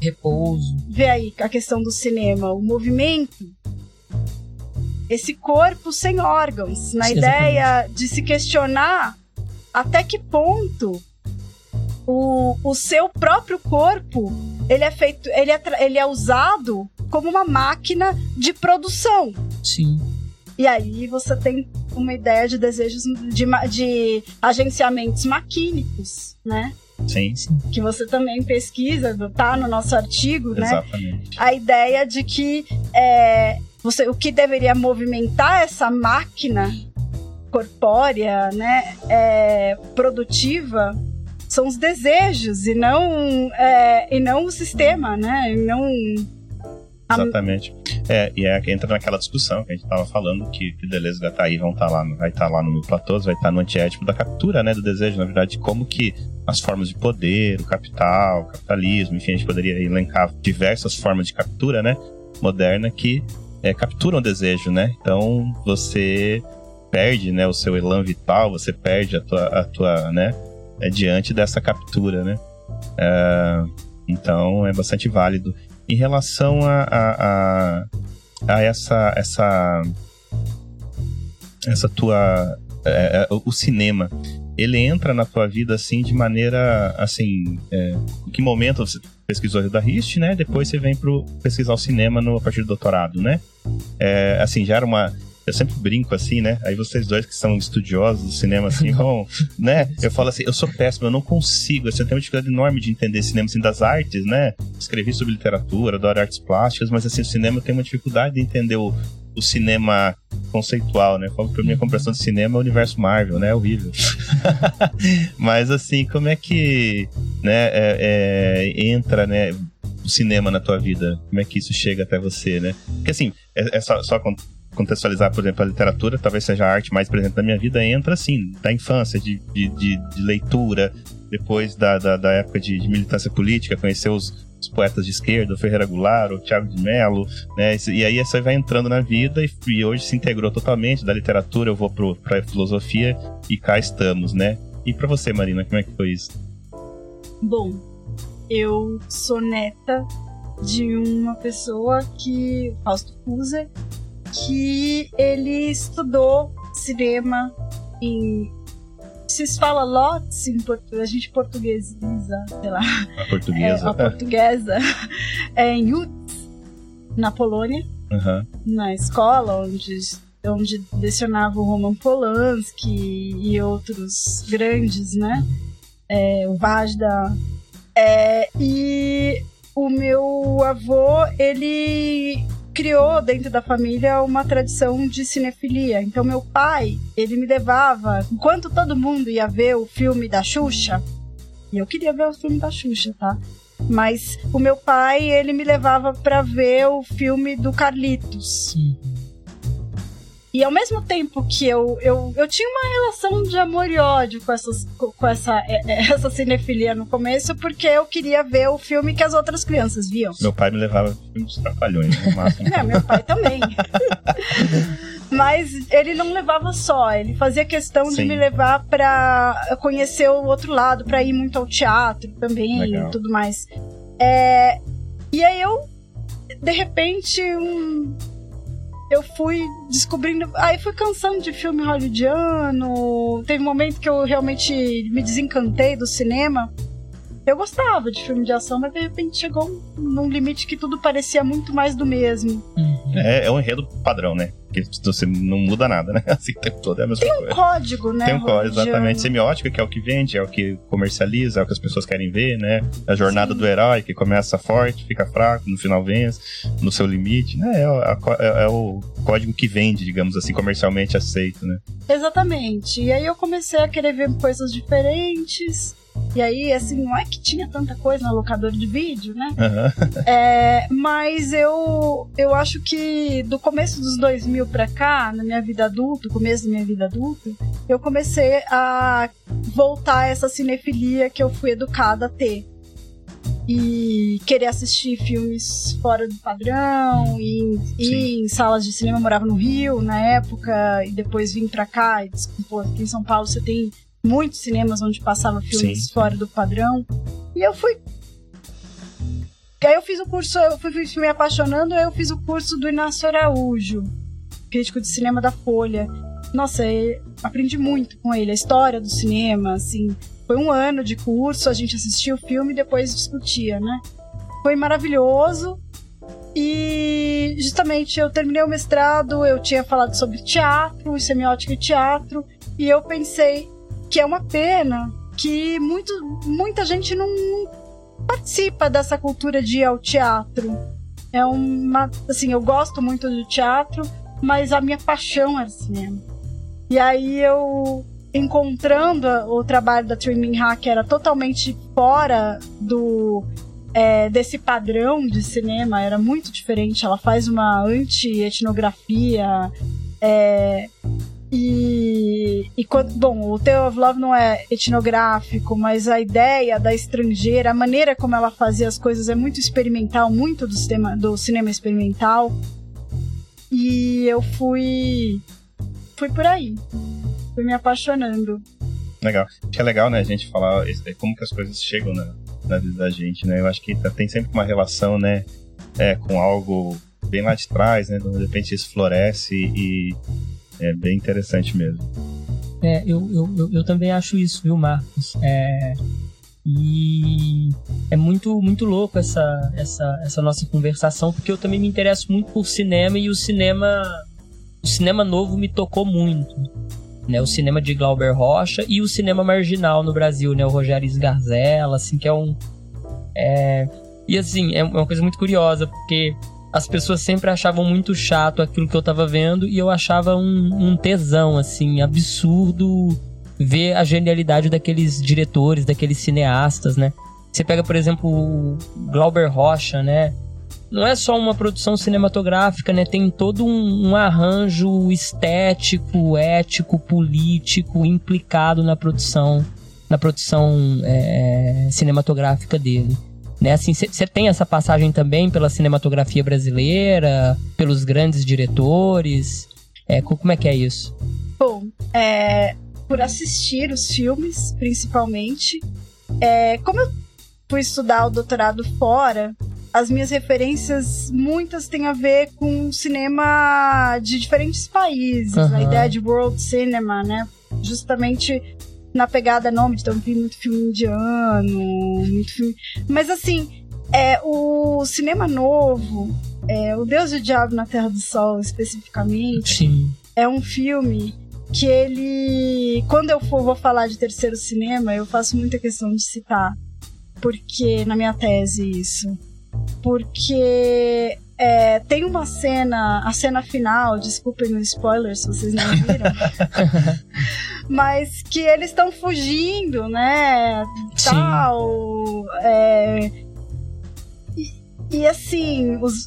repouso. Vê aí a questão do cinema, o movimento esse corpo sem órgãos, na Sim, ideia exatamente. de se questionar até que ponto o, o seu próprio corpo ele é feito, ele é, ele é usado como uma máquina de produção. Sim. E aí você tem uma ideia de desejos de, de agenciamentos maquínicos, né? Sim, sim. Que você também pesquisa, tá no nosso artigo, Exatamente. né? A ideia de que é, você, o que deveria movimentar essa máquina corpórea, né, é, produtiva, são os desejos e não é, e não o sistema, né, e não Exatamente. É, e é, entra naquela discussão que a gente estava falando, que, Deleuze vai estar tá aí, tá lá, vai estar tá lá no Platô, vai estar tá no antiético da captura, né, do desejo, na verdade, como que as formas de poder, o capital, o capitalismo, enfim, a gente poderia elencar diversas formas de captura, né, moderna que é, capturam o desejo, né? Então você perde, né, o seu elan vital, você perde a tua, a tua né, é, diante dessa captura, né? É, então é bastante válido. Em relação a, a, a, a essa, essa, essa tua, é, é o cinema, ele entra na tua vida assim de maneira assim, é, em que momento você pesquisou Rio da Rist, né? Depois você vem para pesquisar o cinema no, a partir do doutorado, né? É, assim, já era uma eu sempre brinco assim, né? Aí vocês dois que são estudiosos do cinema, assim, vão, [laughs] né? Eu falo assim, eu sou péssimo, eu não consigo, assim, eu tenho uma dificuldade enorme de entender cinema, assim, das artes, né? Escrevi sobre literatura, adoro artes plásticas, mas, assim, o cinema eu tenho uma dificuldade de entender o, o cinema conceitual, né? Que pra mim a compreensão de cinema é o universo Marvel, né? É horrível. [laughs] mas, assim, como é que, né, é, é, entra, né? o cinema na tua vida? Como é que isso chega até você, né? Porque assim, é, é só, só contextualizar, por exemplo, a literatura, talvez seja a arte mais presente na minha vida, entra assim, da infância, de, de, de, de leitura, depois da, da, da época de, de, militância política, conhecer os, os, poetas de esquerda, o Ferreira Goulart, o Tiago de Mello, né? E aí você vai entrando na vida e, e hoje se integrou totalmente da literatura, eu vou para filosofia e cá estamos, né? E para você, Marina, como é que foi isso? Bom, eu sou neta de uma pessoa que, Fausto Cuser, que ele estudou cinema em. Se fala lotes em português, a gente portuguesiza, sei lá. A portuguesa. É, a portuguesa. É, em Utz, na Polônia. Uhum. Na escola onde, onde lecionava o Roman Polanski e outros grandes, né? é, o Vajda. É, e o meu avô, ele criou dentro da família uma tradição de cinefilia. Então meu pai, ele me levava, enquanto todo mundo ia ver o filme da Xuxa, e eu queria ver o filme da Xuxa, tá? Mas o meu pai, ele me levava para ver o filme do Carlitos. Uhum. E ao mesmo tempo que eu, eu, eu tinha uma relação de amor e ódio com, essas, com essa, é, é, [laughs] essa cinefilia no começo, porque eu queria ver o filme que as outras crianças viam. Meu pai me levava filmes trapalhões, no máximo. é, meu pai também. [laughs] Mas ele não levava só, ele fazia questão Sim. de me levar para conhecer o outro lado, para ir muito ao teatro também Legal. e tudo mais. É, e aí eu, de repente, um, eu fui descobrindo. Aí fui cansando de filme hollywoodiano. Teve um momento que eu realmente me desencantei do cinema. Eu gostava de filme de ação, mas de repente chegou num limite que tudo parecia muito mais do mesmo. Uhum. É, é um enredo padrão, né? Que você não muda nada, né? [laughs] Assim, o tempo todo é a mesma Tem um coisa. código, né? Tem um código, exatamente. Semiótica, que é o que vende, é o que comercializa, é o que as pessoas querem ver, né? A jornada Sim. do herói, que começa forte, fica fraco, no final vence, no seu limite, né? É, a, é, é o código que vende, digamos assim, comercialmente aceito, né? Exatamente. E aí eu comecei a querer ver coisas diferentes e aí, assim, não é que tinha tanta coisa no locador de vídeo, né? Uhum. [laughs] É, mas eu, eu acho que do começo dos 2000 pra cá, na minha vida adulta, começo da minha vida adulta, eu comecei a voltar a essa cinefilia que eu fui educada a ter e querer assistir filmes fora do padrão e ir em salas de cinema. Eu morava no Rio na época e depois vim pra cá e disse, pô, aqui em São Paulo você tem muitos cinemas onde passava filmes Sim. fora do padrão. E eu fui. Aí eu fiz o curso, eu fui, me apaixonando, aí eu fiz o curso do Inácio Araújo, crítico de cinema da Folha. Nossa, aprendi muito com ele, a história do cinema, assim. Foi um ano de curso, a gente assistia o filme e depois discutia, né? Foi maravilhoso. E justamente eu terminei o mestrado, eu tinha falado sobre teatro, semiótica e teatro, e eu pensei, que é uma pena que muito, muita gente não participa dessa cultura de ir ao teatro. É uma. Assim, eu gosto muito do teatro, mas a minha paixão é cinema. E aí eu, encontrando o trabalho da Trimming Ha, que era totalmente fora do. É, desse padrão de cinema, era muito diferente. Ela faz uma anti-etnografia. É, e, e quando, bom, o Tale of Love não é etnográfico, mas a ideia da estrangeira, a maneira como ela fazia as coisas é muito experimental, muito do, sistema, do cinema experimental. E eu fui. fui por aí. Fui me apaixonando. Legal. Acho que é legal, né, a gente falar como que as coisas chegam na, na vida da gente, né? Eu acho que tem sempre uma relação, né, é, com algo bem lá de trás, né? De repente isso floresce e é bem interessante mesmo. É, eu, eu, eu, eu também acho isso, viu, Marcos? É, e é muito, muito louco essa, essa, essa nossa conversação, porque eu também me interesso muito por cinema e o cinema. O cinema novo me tocou muito. Né, o cinema de Glauber Rocha e o cinema marginal no Brasil, né? O Rogério Sgarzella, assim, que é um. É, e assim, é uma coisa muito curiosa, porque as pessoas sempre achavam muito chato aquilo que eu tava vendo e eu achava um, um tesão, assim, absurdo ver a genialidade daqueles diretores, daqueles cineastas, né? Você pega, por exemplo, o Glauber Rocha, né? Não é só uma produção cinematográfica, né? Tem todo um, um arranjo estético, ético, político implicado na produção, na produção é, cinematográfica dele. Né? Assim, você tem essa passagem também pela cinematografia brasileira, pelos grandes diretores. É, como é que é isso? Bom, é, por assistir os filmes, principalmente. É, como eu fui estudar o doutorado fora, as minhas referências, muitas têm a ver com cinema de diferentes países. Uhum. A ideia de world cinema, né? Justamente na pegada nome, então vi muito filme indiano, muito filme. Mas assim, é, o cinema novo, é, O Deus e o Diabo na Terra do Sol, especificamente, Sim. é um filme que ele. Quando eu for vou falar de terceiro cinema, eu faço muita questão de citar. Porque. Na minha tese, isso. Porque. É, tem uma cena, a cena final, desculpem o spoiler se vocês não viram, [laughs] mas que eles estão fugindo, né? Tal. É, e, e assim, os,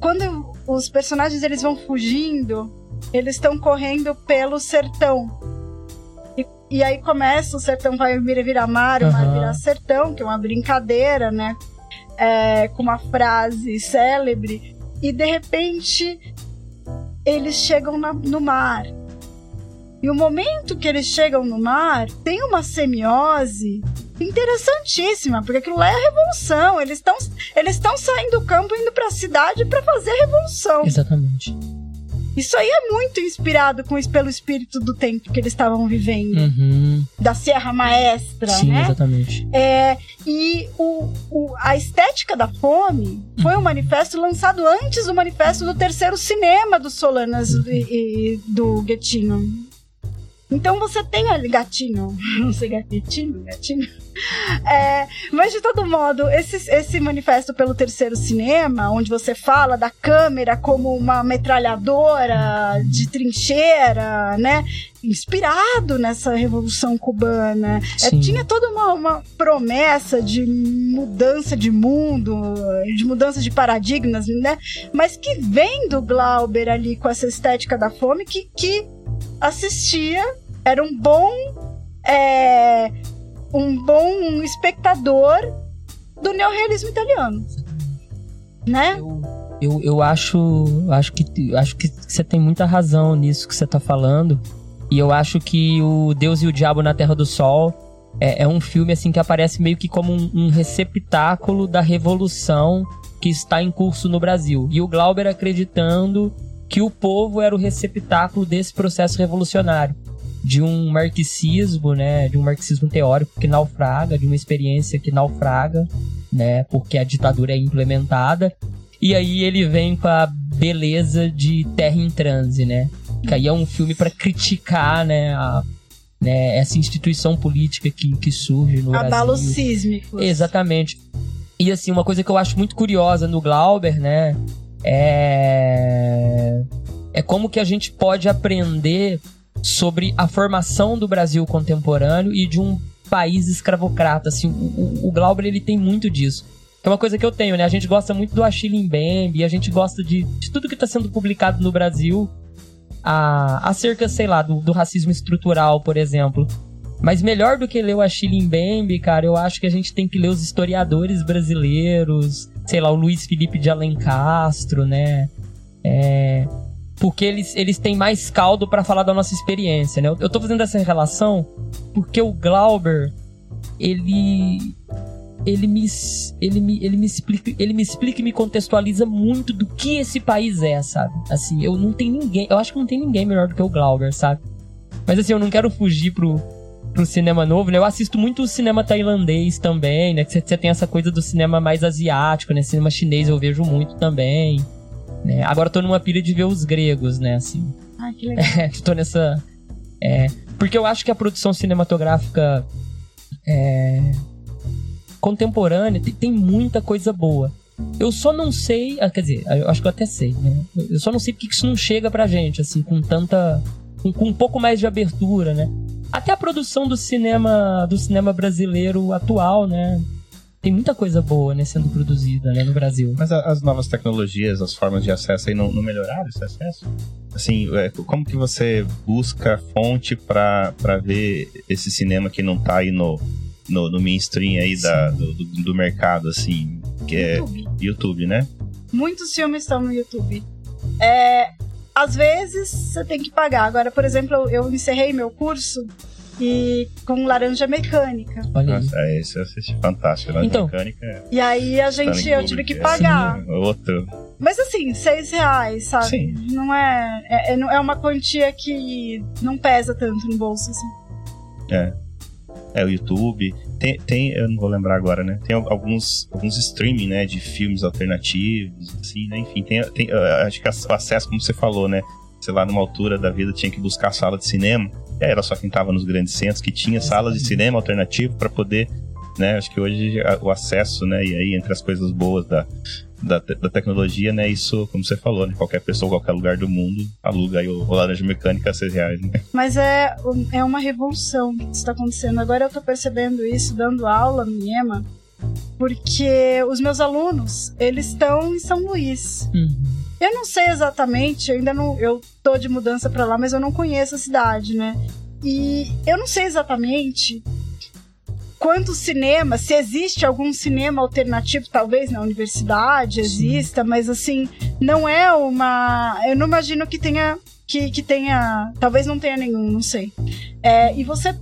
quando os personagens eles vão fugindo, eles estão correndo pelo sertão. E, e, aí começa, o sertão vai virar, virar mar, o mar virar sertão, que é uma brincadeira, né? É, com uma frase célebre. E de repente eles chegam na, no mar. E o momento que eles chegam no mar tem uma semiose interessantíssima, porque aquilo lá é a revolução. Eles estão eles saindo do campo indo para a cidade para fazer a revolução. Exatamente. Isso aí é muito inspirado com, pelo espírito do tempo que eles estavam vivendo. Uhum. Da Serra Maestra, Sim, né? exatamente. É, e o, o, a estética da fome foi um manifesto lançado antes do manifesto do terceiro cinema do Solanas uhum. e, e do Guetinho. Então você tem ali gatinho, [laughs] não sei gatinho, gatinho. É, mas de todo modo, esse, esse manifesto pelo terceiro cinema, onde você fala da câmera como uma metralhadora de trincheira, né? Inspirado nessa revolução cubana. É, tinha toda uma, uma promessa de mudança de mundo, de mudança de paradigmas, né? Mas que vem do Glauber ali com essa estética da fome que, que assistia, era um bom. É, um bom espectador do neorrealismo italiano. Né? Eu, eu, acho, acho, que, acho que você tem muita razão nisso que você está falando. E eu acho que o Deus e o Diabo na Terra do Sol é, é um filme assim que aparece meio que como um, um receptáculo da revolução que está em curso no Brasil. E o Glauber acreditando que o povo era o receptáculo desse processo revolucionário, de um marxismo, né, de um marxismo teórico que naufraga, de uma experiência que naufraga, né, porque a ditadura é implementada. E aí ele vem com a beleza de Terra em Transe, né? Que aí é um filme para criticar, né, a, né, essa instituição política que, que surge no Abalos Brasil. sísmicos. Exatamente. E assim, uma coisa que eu acho muito curiosa no Glauber, né, é é como que a gente pode aprender sobre a formação do Brasil contemporâneo e de um país escravocrata. Assim, o, o Glauber ele tem muito disso. É uma coisa que eu tenho, né? A gente gosta muito do Achille Mbembe, a gente gosta de, de tudo que está sendo publicado no Brasil a, acerca, sei lá, do, do, racismo estrutural, por exemplo. Mas melhor do que ler o Achille Mbembe, cara, eu acho que a gente tem que ler os historiadores brasileiros, sei lá, o Luiz Felipe de Alencastro, né? É, porque eles, eles têm mais caldo para falar da nossa experiência, né? Eu, eu tô fazendo essa relação porque o Glauber, ele ele me, ele me, ele me explica, ele me explica e me contextualiza muito do que esse país é, sabe? Assim, eu não tenho ninguém, eu acho que não tem ninguém melhor do que o Glauber, sabe? Mas assim, eu não quero fugir pro, pro cinema novo, né? Eu assisto muito o cinema tailandês também, né? Que você tem essa coisa do cinema mais asiático, né? Cinema chinês eu vejo muito também. Né? Agora eu tô numa pilha de ver os gregos, né? Assim. Ah, que [laughs] legal. É, tô nessa. É, porque eu acho que a produção cinematográfica é, contemporânea tem, tem, muita coisa boa. Eu só não sei, ah, quer dizer, eu acho que eu até sei, né? Eu só não sei porque isso não chega pra gente, assim, com tanta. Com, com um pouco mais de abertura, né? Até a produção do cinema do cinema brasileiro atual, né? Tem muita coisa boa né, sendo produzida né, no Brasil. Mas a, as novas tecnologias, as formas de acesso aí não, não melhoraram esse acesso? Assim, é, como que você busca fonte para ver esse cinema que não tá aí no, no, no mainstream aí da, do, do, do, mercado, assim, que é YouTube. YouTube, né? Muitos filmes estão no YouTube. É, às vezes você tem que pagar. Agora, por exemplo, eu, eu encerrei meu curso e com laranja mecânica. Olha Nossa, é, esse eu assisti fantástico. Laranja então, mecânica é E aí a gente, eu tive que pagar. Sim, outro. Mas assim, seis reais, sabe? Sim. Não é, é. É uma quantia que não pesa tanto no bolso, assim. É. É o YouTube. Tem, tem, eu não vou lembrar agora, né? Tem alguns, alguns streaming, né? De filmes alternativos, assim, né? Enfim, tem, tem acho que o acesso, como você falou, né? Sei lá, numa altura da vida tinha que buscar sala de cinema. E aí era só quem tava nos grandes centros que tinha salas de cinema alternativo para poder, né? Acho que hoje a, o acesso, né? E aí entre as coisas boas da, da, da, tecnologia, né? Isso, como você falou, né? Qualquer pessoa, qualquer lugar do mundo aluga aí o, o Laranja Mecânica a 6 reais, né? Mas é, é uma revolução que está acontecendo. Agora eu tô percebendo isso dando aula no IEMA, porque os meus alunos, eles estão em São Luís. Uhum. Eu não sei exatamente, ainda não. Eu tô de mudança para lá, mas eu não conheço a cidade, né? E eu não sei exatamente quantos cinemas, se existe algum cinema alternativo, talvez na universidade exista, Sim. mas assim, não é uma. Eu não imagino que tenha. Que, que tenha. Talvez não tenha nenhum, não sei. É, e você.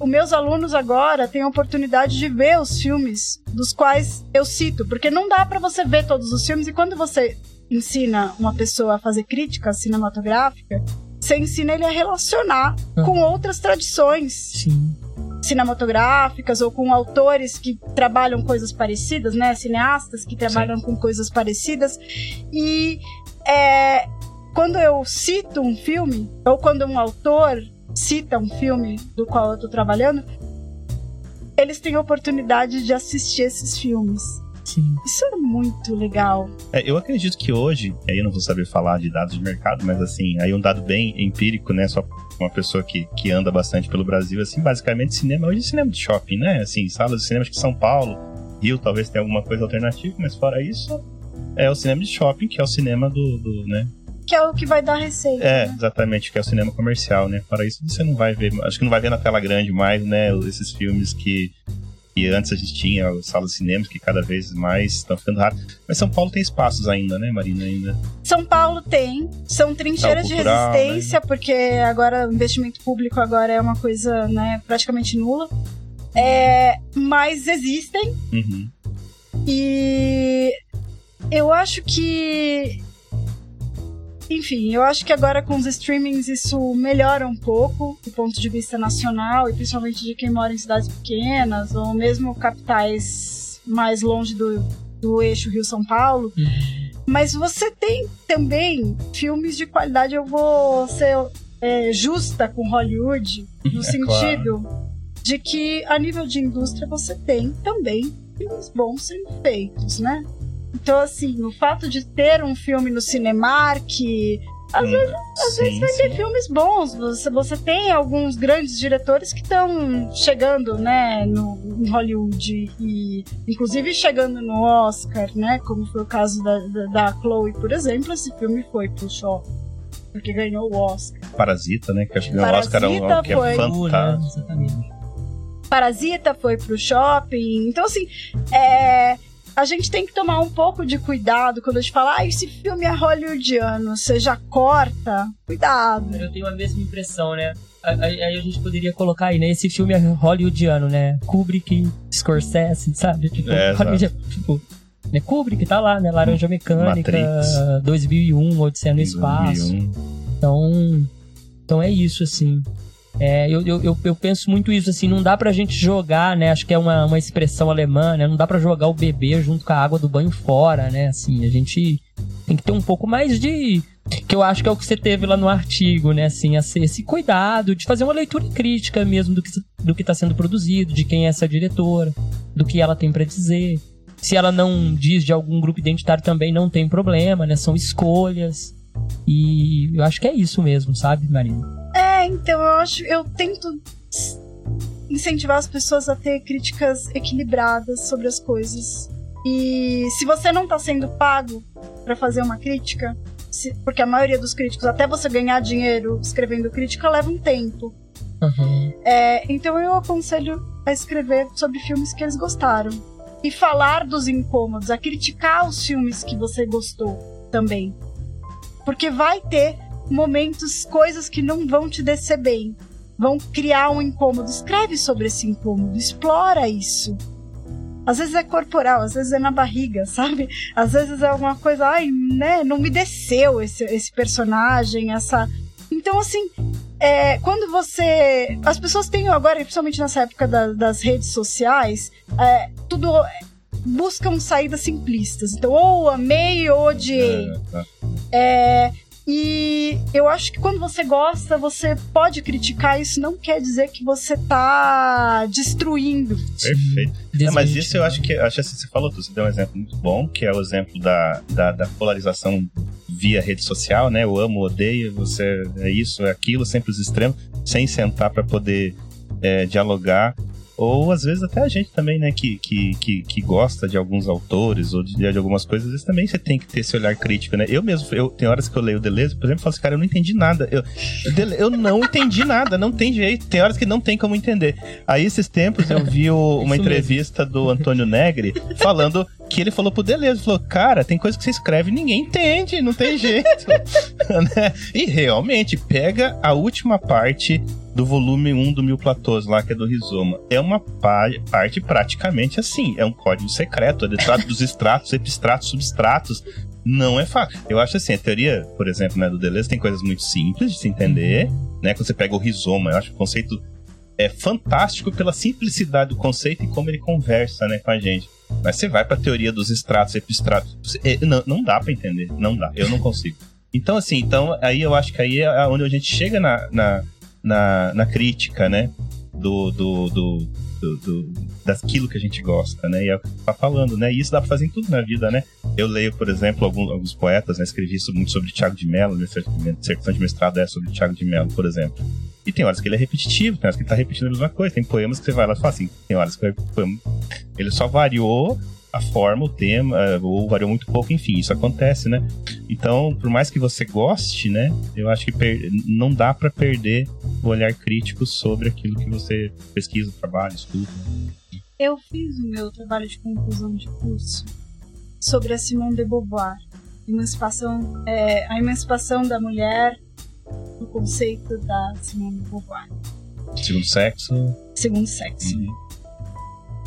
Os meus alunos agora têm a oportunidade de ver os filmes dos quais eu cito, porque não dá para você ver todos os filmes e quando você ensina uma pessoa a fazer crítica cinematográfica, você ensina ele a relacionar uhum. com outras tradições. Sim. Cinematográficas ou com autores que trabalham coisas parecidas, né? Cineastas que trabalham Sim. com coisas parecidas. E é, quando eu cito um filme, ou quando um autor cita um filme do qual eu estou trabalhando, eles têm a oportunidade de assistir esses filmes. Sim. Isso é muito legal. É, eu acredito que hoje, aí eu não vou saber falar de dados de mercado, mas assim, aí um dado bem empírico, né? Só uma pessoa que, que anda bastante pelo Brasil, assim, basicamente cinema, hoje é cinema de shopping, né? Assim, salas de cinema que São Paulo, Rio talvez tenha alguma coisa alternativa, mas fora isso, é o cinema de shopping, que é o cinema do, do né? Que é o que vai dar receita. É, né? exatamente, que é o cinema comercial, né? Para isso você não vai ver, acho que não vai ver na tela grande mais, né? Esses filmes que e antes a gente tinha salas de cinema que cada vez mais estão ficando raras. Mas São Paulo tem espaços ainda, né, Marina? Ainda. São Paulo tem. São trincheiras cultural, de resistência, né? porque agora o investimento público agora é uma coisa né, praticamente nula. É, mas existem. Uhum. E eu acho que enfim, eu acho que agora com os streamings isso melhora um pouco do ponto de vista nacional e principalmente de quem mora em cidades pequenas ou mesmo capitais mais longe do, do eixo Rio-São Paulo. Uhum. Mas você tem também filmes de qualidade, eu vou ser é, justa com Hollywood, [laughs] no é sentido claro. de que a nível de indústria você tem também filmes bons sendo feitos, né? Então, assim, o fato de ter um filme no Cinemark. Às, hum, vezes, às sim, vezes vai sim. ter filmes bons. Você, você tem alguns grandes diretores que estão chegando, né, no, em Hollywood e inclusive chegando no Oscar, né? Como foi o caso da, da, da Chloe, por exemplo, esse filme foi pro show. Porque ganhou o Oscar. Parasita, né? Que acho que ganhou o Oscar é que é fantástico. Parasita foi pro shopping. Então, assim, é a gente tem que tomar um pouco de cuidado quando a gente fala, ah, esse filme é hollywoodiano, você já corta. Cuidado. Eu tenho a mesma impressão, né? Aí a gente poderia colocar aí, né? Esse filme é hollywoodiano, né? Kubrick, Scorsese, sabe? Tipo, é, tipo né? Kubrick tá lá, né? Laranja Mecânica, Matrix. 2001, Odisseia no 2001. Espaço. Então, então é isso, assim. É, eu, eu, eu, penso muito isso, assim, não dá pra gente jogar, né? Acho que é uma, uma expressão alemã, né? Não dá pra jogar o bebê junto com a água do banho fora, né? Assim, a gente tem que ter um pouco mais de. Que eu acho que é o que você teve lá no artigo, né? Assim, esse cuidado de fazer uma leitura crítica mesmo do que, do que tá sendo produzido, de quem é essa diretora, do que ela tem para dizer. Se ela não diz de algum grupo identitário também, não tem problema, né? São escolhas. E eu acho que é isso mesmo, sabe, Marina? É, então eu acho. Eu tento incentivar as pessoas a ter críticas equilibradas sobre as coisas. E se você não tá sendo pago para fazer uma crítica, se, porque a maioria dos críticos, até você ganhar dinheiro escrevendo crítica, leva um tempo. Uhum. É, então eu aconselho a escrever sobre filmes que eles gostaram. E falar dos incômodos, a criticar os filmes que você gostou também. Porque vai ter momentos, coisas que não vão te descer bem, vão criar um incômodo. Escreve sobre esse incômodo, explora isso. Às vezes é corporal, às vezes é na barriga, [laughs] sabe? Às vezes é alguma coisa, ai, né, não me desceu esse, esse personagem, essa. Então, assim, é, quando você. As pessoas têm agora, principalmente nessa época da, das redes sociais, é, tudo. Buscam saídas simplistas. Então, ou amei ou odiei. É, tá. é E eu acho que quando você gosta, você pode criticar, isso não quer dizer que você tá destruindo. Perfeito. É, mas isso eu acho que, acho assim, você falou tudo, você deu um exemplo muito bom, que é o exemplo da, da, da polarização via rede social, né? Eu amo, odeio, você é isso, é aquilo, sempre os extremos, sem sentar para poder é, dialogar ou às vezes até a gente também, né, que, que, que, que gosta de alguns autores ou de, de, algumas coisas, às vezes também você tem que ter esse olhar crítico, né? Eu mesmo, eu, tem horas que eu leio o Deleuze, por exemplo, e falo assim, cara, eu não entendi nada. Eu, eu não entendi nada, não tem jeito. Tem horas que não tem como entender. Aí, esses tempos, eu vi o, uma entrevista do Antônio Negri falando que ele falou pro Deleuze, falou, cara, tem coisa que você escreve e ninguém entende, não tem jeito. [laughs] né? E realmente, pega a última parte do volume 1 do Mil Platôs, lá que é do Rizoma. É uma parte praticamente assim, é um código secreto, ele trata dos extratos, epistratos, substratos. Não é fácil. Eu acho assim, a teoria, por exemplo, né, do Deleuze tem coisas muito simples de se entender, né? Quando você pega o rizoma, eu acho que o conceito é fantástico pela simplicidade do conceito e como ele conversa, né, com a gente. Mas você vai para a teoria dos extratos, epistratos, é, não, não dá para entender, não dá, eu não consigo. Então, assim, então, aí eu acho que aí é onde a gente chega na, na na, na crítica, né? Do, do, do, do, do, daquilo que a gente gosta, né? E é o que tá falando, né? E isso dá pra fazer em tudo na vida, né? Eu leio, por exemplo, alguns, alguns poetas, né? Escrevi muito sobre Tiago de Mello, minha dissertação de mestrado é sobre Tiago de Mello, por exemplo. E tem horas que ele é repetitivo, tem horas que ele tá repetindo a mesma coisa. Tem poemas que você vai lá e fala assim, tem horas que ele só variou a forma, o tema, eh, ou variou muito pouco, enfim, isso acontece, né? Então, por mais que você goste, né, eu acho que não dá para perder o olhar crítico sobre aquilo que você pesquisa, trabalha, estuda. Eu fiz o meu trabalho de conclusão de curso sobre a Simone de Beauvoir, emancipação, é, a emancipação da mulher, o conceito da Simone de Beauvoir. Segundo sexo? Segundo sexo. Uhum.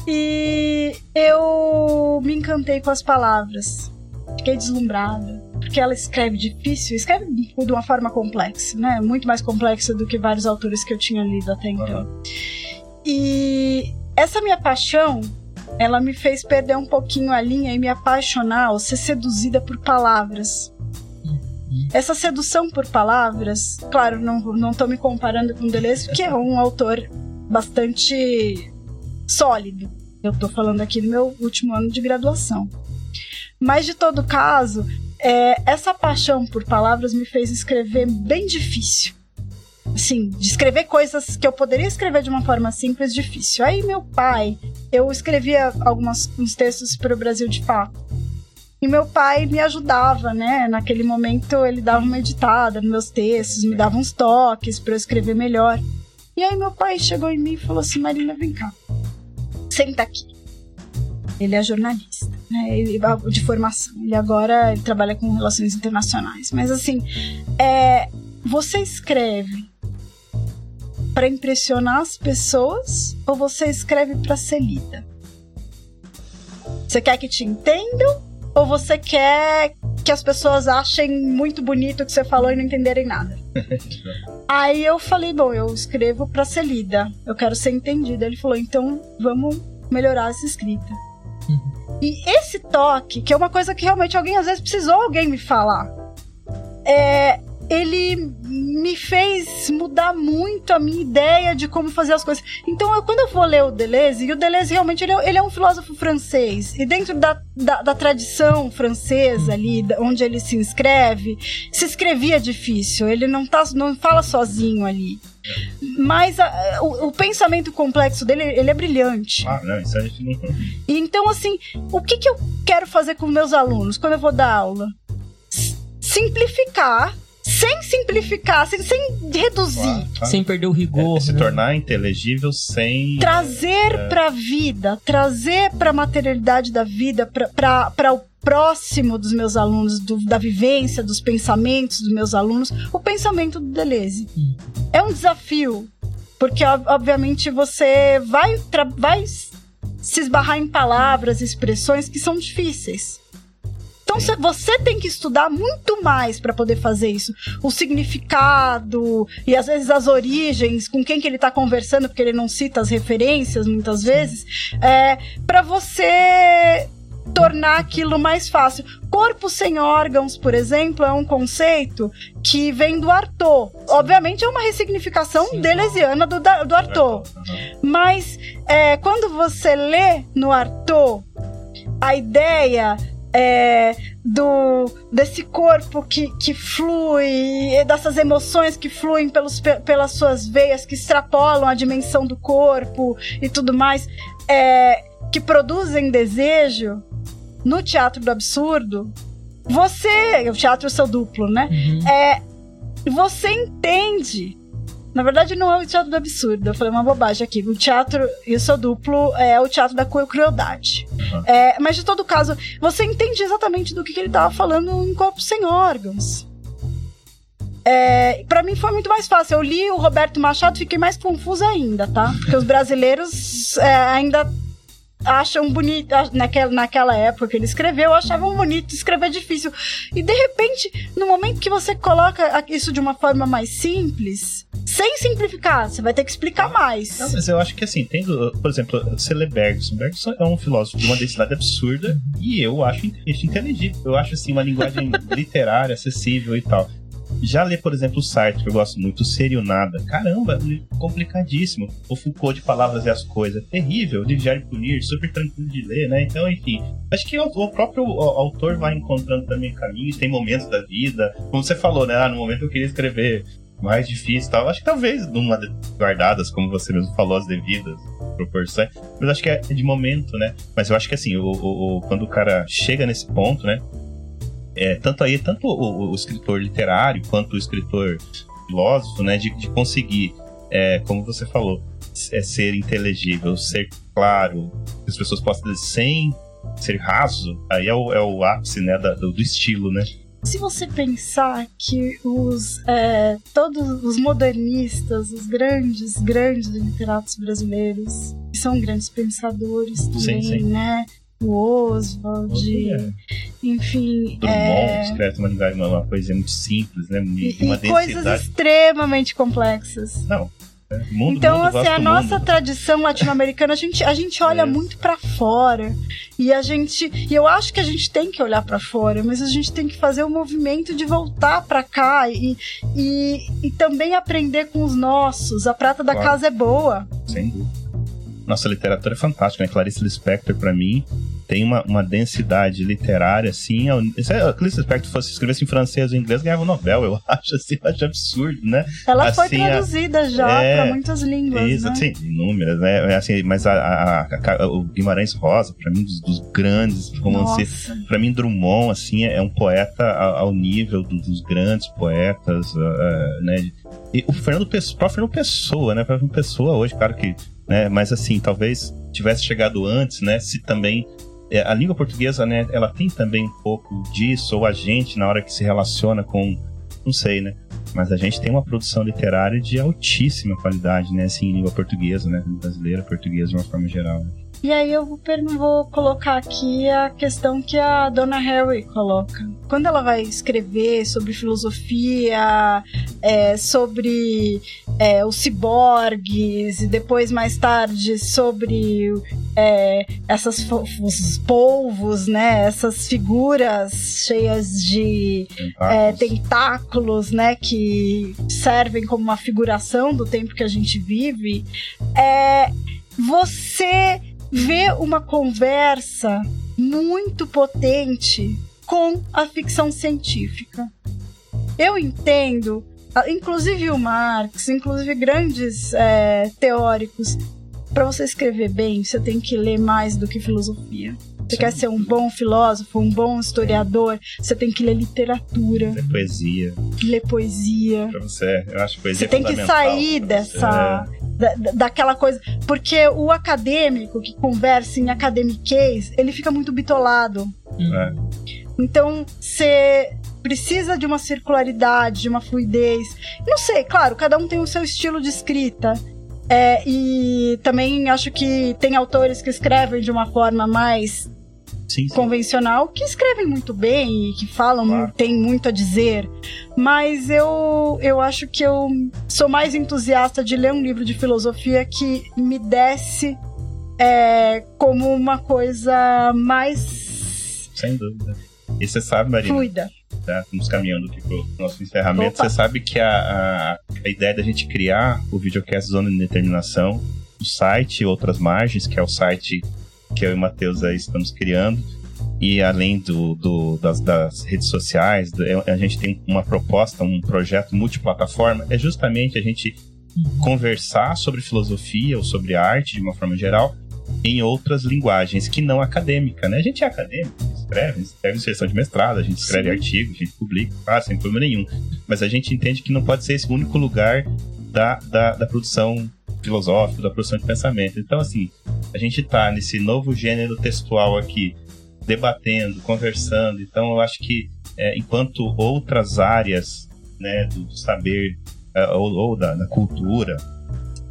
E eu me encantei com as palavras. Fiquei deslumbrada. Porque ela escreve difícil, escreve de uma forma complexa, né? Muito mais complexa do que vários autores que eu tinha lido até então. Uhum. E essa minha paixão, ela me fez perder um pouquinho a linha e me apaixonar ou ser seduzida por palavras. Essa sedução por palavras, claro, não, não tô me comparando com Deleuze, que é um autor bastante sólido. Eu tô falando aqui do meu último ano de graduação. Mas de todo caso, é, essa paixão por palavras me fez escrever bem difícil. Assim, de escrever coisas que eu poderia escrever de uma forma simples, difícil. Aí meu pai, eu escrevia alguns uns textos para o Brasil de fato. E meu pai me ajudava, né? Naquele momento ele dava uma editada nos meus textos, me dava uns toques para eu escrever melhor. E aí meu pai chegou em mim e falou assim: Marina, vem cá senta aqui. Ele é jornalista, né? Ele, de formação. Ele agora ele trabalha com relações internacionais. Mas assim, é, você escreve para impressionar as pessoas ou você escreve para ser lida? Você quer que te entendam ou você quer que as pessoas achem muito bonito o que você falou e não entenderem nada? [laughs] Aí eu falei, bom, eu escrevo para ser lida, eu quero ser entendida. Ele falou, então vamos melhorar essa escrita. Uhum. E esse toque, que é uma coisa que realmente alguém às vezes precisou alguém me falar, é, ele me fez mudar muito a minha ideia de como fazer as coisas. Então, eu, quando eu vou ler o Deleuze, e o Deleuze realmente ele é, ele é um filósofo francês, e dentro da, da, da, tradição francesa ali, onde ele se inscreve, se escrevia difícil, ele não, tá, não fala sozinho ali. Mas a, o, o, pensamento complexo dele, ele é brilhante. Ah, não, isso a gente não... Então, assim, o que, que eu quero fazer com meus alunos quando eu vou dar aula? simplificar sem simplificar, sem, sem reduzir. Claro, claro. Sem perder o rigor. É, se né? tornar inteligível sem. Trazer é... para a vida, trazer para a materialidade da vida, para o próximo dos meus alunos, do, da vivência, dos pensamentos dos meus alunos, o pensamento do Deleuze. Hum. É um desafio, porque obviamente você vai, vai se esbarrar em palavras, expressões que são difíceis. Então você tem que estudar muito mais para poder fazer isso. O significado e às vezes as origens, com quem que ele está conversando, porque ele não cita as referências muitas vezes, é, para você tornar aquilo mais fácil. Corpo sem órgãos, por exemplo, é um conceito que vem do Arthur. Obviamente é uma ressignificação Sim. delesiana do, do Arthur. Mas é, quando você lê no Arthur a ideia é, do desse corpo que, que flui, dessas emoções que fluem pelos, pelas suas veias, que extrapolam a dimensão do corpo e tudo mais, é, que produzem desejo no teatro do absurdo, você, o teatro é o seu duplo, né? Uhum. É, você entende na verdade, não é o teatro do absurdo. Eu falei uma bobagem aqui. O teatro e o seu duplo é o teatro da crueldade. Uhum. É, mas, de todo caso, você entende exatamente do que, que ele estava falando em Corpo Sem Órgãos. É, para mim foi muito mais fácil. Eu li o Roberto Machado, fiquei mais confusa ainda, tá? Porque os brasileiros é, ainda acham bonito. Naquela, naquela época que ele escreveu, achavam bonito, escrever difícil. E de repente, no momento que você coloca isso de uma forma mais simples, sem simplificar, você vai ter que explicar mais. Não, mas eu acho que assim, tendo, por exemplo, você lê Bergson. Bergson é um filósofo de uma densidade absurda e eu acho inteligível. Eu acho assim, uma linguagem [laughs] literária, acessível e tal. Já ler, por exemplo, o Sartre, que eu gosto muito, o Ser e o Nada. Caramba, complicadíssimo. O Foucault de Palavras e as Coisas. Terrível. Vigiar e Punir, super tranquilo de ler, né? Então, enfim. Acho que o, o próprio autor vai encontrando também caminhos, tem momentos da vida. Como você falou, né? Ah, no momento eu queria escrever mais difícil tal. Acho que talvez numa guardadas, como você mesmo falou, as devidas proporções. Mas acho que é de momento, né? Mas eu acho que assim, o, o, o quando o cara chega nesse ponto, né? É, tanto aí, tanto o, o, escritor literário quanto o escritor filósofo, né? De, de conseguir, é, como você falou, é ser inteligível, ser claro, que as pessoas possam dizer sem ser raso, aí é o, é o ápice, né? Da, do, do estilo, né? se você pensar que os é, todos os modernistas, os grandes, grandes literatos brasileiros, são grandes pensadores também, sim, sim. né? O Oswald, é. enfim. Drummond é... escreve uma linguagem, uma poesia muito simples, né? E, uma e coisas extremamente complexas. Não, Mundo, então, mundo, assim, a nossa tradição latino-americana, a gente, a gente olha é. muito para fora. E a gente. E eu acho que a gente tem que olhar para fora, mas a gente tem que fazer o movimento de voltar para cá e, e, e também aprender com os nossos. A prata da claro. casa é boa. Sem dúvida. Nossa literatura é fantástica, né? Clarice Lispector, para mim, tem uma, uma densidade literária, assim. Se a Clarice Lispector fosse escrevesse em francês ou inglês, ganhava um Nobel, eu [laughs] acho, assim, eu acho absurdo, né? Ela assim, foi traduzida a, já é, para muitas línguas, isso, né? Sim, inúmeras, né? É assim, mas a, a, a, o Guimarães Rosa, para mim, dos, dos grandes romances, para mim, Drummond, assim, é um poeta ao, nível do, dos grandes poetas, uh, né? E o Fernando Pessoa, o próprio Fernando Pessoa, né? O Fernando Pessoa hoje, claro que né? Mas assim, talvez tivesse chegado antes, né? Se também é, a língua portuguesa, né? Ela tem também um pouco disso ou a gente na hora que se relaciona com, não sei, né? Mas a gente tem uma produção literária de altíssima qualidade, né? Assim, em língua portuguesa, né? Brasileira, portuguesa de uma forma geral. Né? E aí eu vou colocar aqui a questão que a dona Harry coloca. Quando ela vai escrever sobre filosofia, é, sobre é, os ciborgues, e depois mais tarde sobre é, essas os polvos, né? Essas figuras cheias de é, tentáculos. tentáculos, né? Que servem como uma figuração do tempo que a gente vive. É, você vê uma conversa muito potente com a ficção científica. Eu entendo, inclusive o Marx, inclusive grandes é, teóricos, para você escrever bem, você tem que ler mais do que filosofia. Você Sim. quer ser um bom filósofo, um bom historiador, você tem que ler literatura. Ler poesia. Ler poesia. Pra você, eu acho poesia Você tem que sair dessa, da, daquela coisa. Porque o acadêmico que conversa em academiquez, ele fica muito bitolado. É. Então, você precisa de uma circularidade, de uma fluidez. Não sei, claro, cada um tem o seu estilo de escrita. É, e também acho que tem autores que escrevem de uma forma mais sim, sim. convencional que escrevem muito bem e que falam, claro. tem muito a dizer. Mas eu, eu acho que eu sou mais entusiasta de ler um livro de filosofia que me desce é, como uma coisa mais sem dúvida. E você sabe, Marina, Cuida. tá? Estamos caminhando aqui pro nosso encerramento. Opa. Você sabe que a, a, a ideia da gente criar o videocast Zona de Determinação, o site Outras Margens, que é o site que eu e o Matheus aí estamos criando, e além do, do- das, das redes sociais, é- a gente tem uma proposta, um projeto multiplataforma, é justamente a gente conversar sobre filosofia ou sobre arte de uma forma geral em outras linguagens que não acadêmica, né? A gente é acadêmico, escreve, escreve sessão de mestrado, a gente escreve Sim. artigo, a gente publica, claro, sem problema nenhum. Mas a gente entende que não pode ser esse único lugar da, da, da produção filosófica, da produção de pensamento. Então, assim, a gente tá nesse novo gênero textual aqui, debatendo, conversando. Então, eu acho que é, enquanto outras áreas né, do saber é, ou, ou da, da cultura,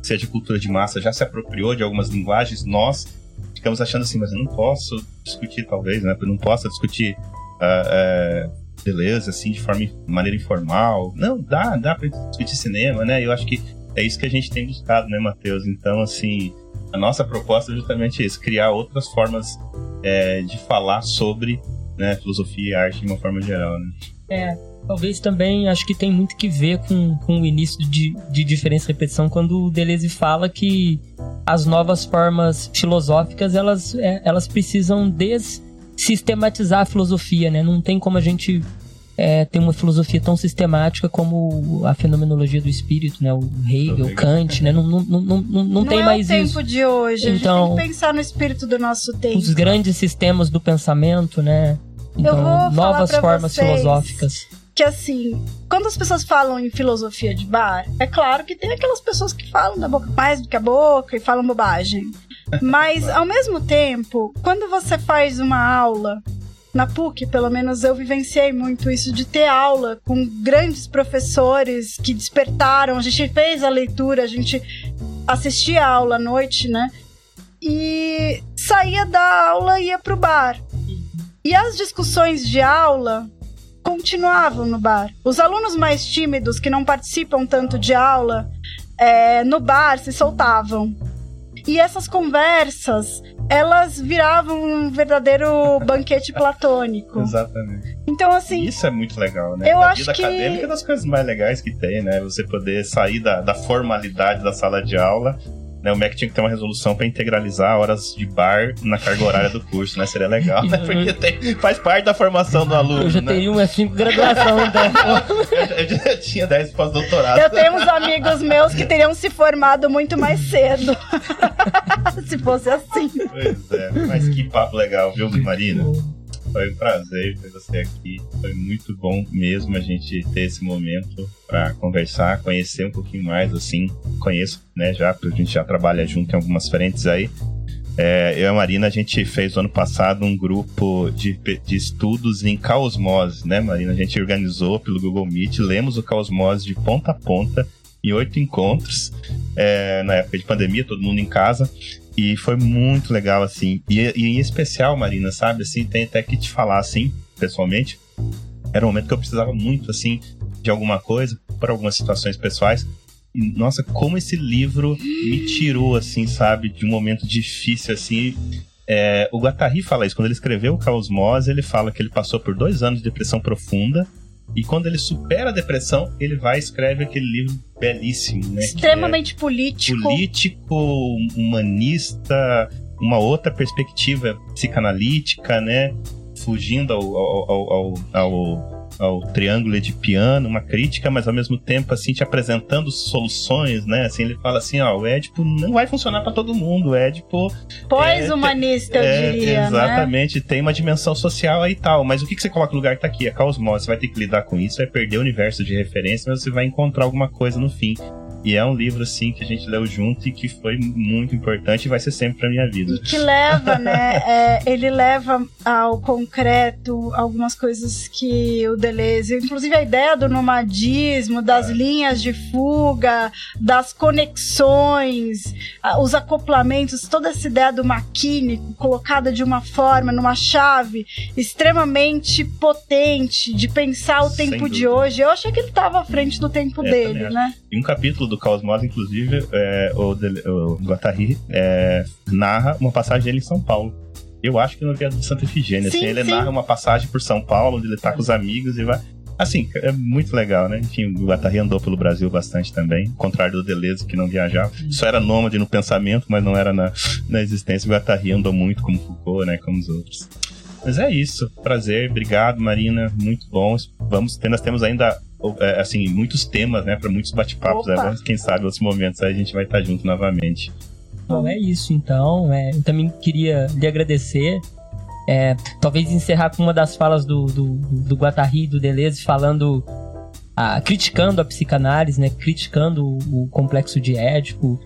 seja cultura de massa, já se apropriou de algumas linguagens, nós ficamos achando assim, mas eu não posso discutir, talvez, né? Eu não posso discutir ah, é, beleza, assim, de forma, maneira informal. Não, dá, dá pra discutir cinema, né? Eu acho que é isso que a gente tem buscado, né, Matheus? Então, assim, a nossa proposta é justamente isso, criar outras formas é, de falar sobre né, filosofia e arte de uma forma geral, né? É, talvez também acho que tem muito que ver com, com o início de, de diferença e repetição quando o Deleuze fala que as novas formas filosóficas elas, é, elas precisam dessistematizar a filosofia, né? Não tem como a gente é, ter uma filosofia tão sistemática como a fenomenologia do espírito, né? O Hegel, Hegel. Kant, né? Não, não, não, não, não, não tem é mais o tempo isso. de hoje. a Então- gente tem que pensar no espírito do nosso tempo. Os grandes sistemas do pensamento, né? Então, novas formas vocês. filosóficas. Que assim, quando as pessoas falam em filosofia de bar, é claro que tem aquelas pessoas que falam da boca mais do que a boca e falam bobagem. Mas ao mesmo tempo, quando você faz uma aula na PUC, pelo menos eu vivenciei muito isso de ter aula com grandes professores que despertaram, a gente fez a leitura, a gente assistia a aula à noite, né? E saía da aula e ia pro bar. E as discussões de aula continuavam no bar. Os alunos mais tímidos, que não participam tanto de aula, é, no bar se soltavam. E essas conversas, elas viravam um verdadeiro banquete platônico. Exatamente. Então, assim, Isso é muito legal, né? Eu a acho vida que- acadêmica é das coisas mais legais que tem, né? Você poder sair da, da formalidade da sala de aula. Né? O MEC tinha que ter uma resolução para integralizar horas de bar na carga horária do curso, né? Seria legal, né? Porque tem- faz parte da formação do aluno, Eu já né? teria uma cinco graduação, então. [laughs] Eu, já- eu já tinha 10 pós-doutorado. eu tenho uns amigos meus que teriam se formado muito mais cedo. [laughs] se fosse assim. Pois é, mas que papo legal, viu, Marina? Foi um prazer ter você aqui. Foi muito bom mesmo a gente ter esse momento para conversar, conhecer um pouquinho mais, assim. Conheço, né, já, porque a gente já trabalha junto em algumas frentes aí. É, eu e a Marina, a gente fez no ano passado um grupo de, de estudos em caosmose, né, Marina? A gente organizou pelo Google Meet, lemos o caosmose de ponta a ponta em oito encontros, é, na época de pandemia, todo mundo em casa. E foi muito legal, assim. E, e em especial, Marina, sabe? Assim, tem até que te falar, assim, pessoalmente. Era um momento que eu precisava muito, assim, de alguma coisa, por algumas situações pessoais. E, nossa, como esse livro me tirou, assim, sabe? De um momento difícil, assim. É, o Guattari fala isso. Quando ele escreveu o Caosmose, ele fala que ele passou por dois anos de depressão profunda. E quando ele supera a depressão, ele vai e escreve aquele livro belíssimo, né? é- Extremamente político. político, humanista, uma outra perspectiva psicanalítica, né? Fugindo ao, ao, ao, ao, ao, triângulo de piano, uma crítica, mas ao mesmo tempo, assim, te apresentando soluções, né? Assim, ele fala assim, ó, o Édipo não vai funcionar para todo mundo, o Édipo Pós-humanista, eu é, diria, né? exatamente, tem uma dimensão social aí e tal, mas o que, que você coloca no lugar que tá aqui? A caosmose, você vai ter que lidar com isso, vai perder o universo de referência, mas você vai encontrar alguma coisa no fim. E é um livro, assim, que a gente leu junto e que foi muito importante e vai ser sempre pra minha vida. E que leva, né? [laughs] é, ele leva ao concreto algumas coisas que o Deleuze, inclusive a ideia do nomadismo, das linhas de fuga, das conexões, os acoplamentos, toda essa ideia do maquínico colocada de uma forma, numa chave extremamente potente de pensar o Sem tempo de dúvida. hoje. Eu achei que ele estava à frente do tempo É, dele, né? Em um capítulo do Caosmose, inclusive, é, o, Dele- o Guattari é, narra uma passagem dele em São Paulo. Eu acho que no viaduto de Santa Efigênia. Sim, assim, ele sim. narra uma passagem por São Paulo, onde ele tá com os amigos e vai. Assim, é muito legal, né? Enfim, o Guattari andou pelo Brasil bastante também, ao contrário do Deleuze, que não viajava. Só era nômade no pensamento, mas não era na, na existência. O Guattari andou muito como Foucault, né? Como os outros. Mas é isso. Prazer. Obrigado, Marina. Muito bom. Vamos nós temos ainda, assim, muitos temas, né? Para muitos bate-papos. Né? Mas Quem sabe, outros momentos aí a gente vai estar junto novamente. Bom, é isso então. É, eu também queria lhe agradecer. É, talvez encerrar com uma das falas do, do, do Guattari e do Deleuze falando. ah, criticando a psicanálise, né? Criticando o, o complexo de Édipo.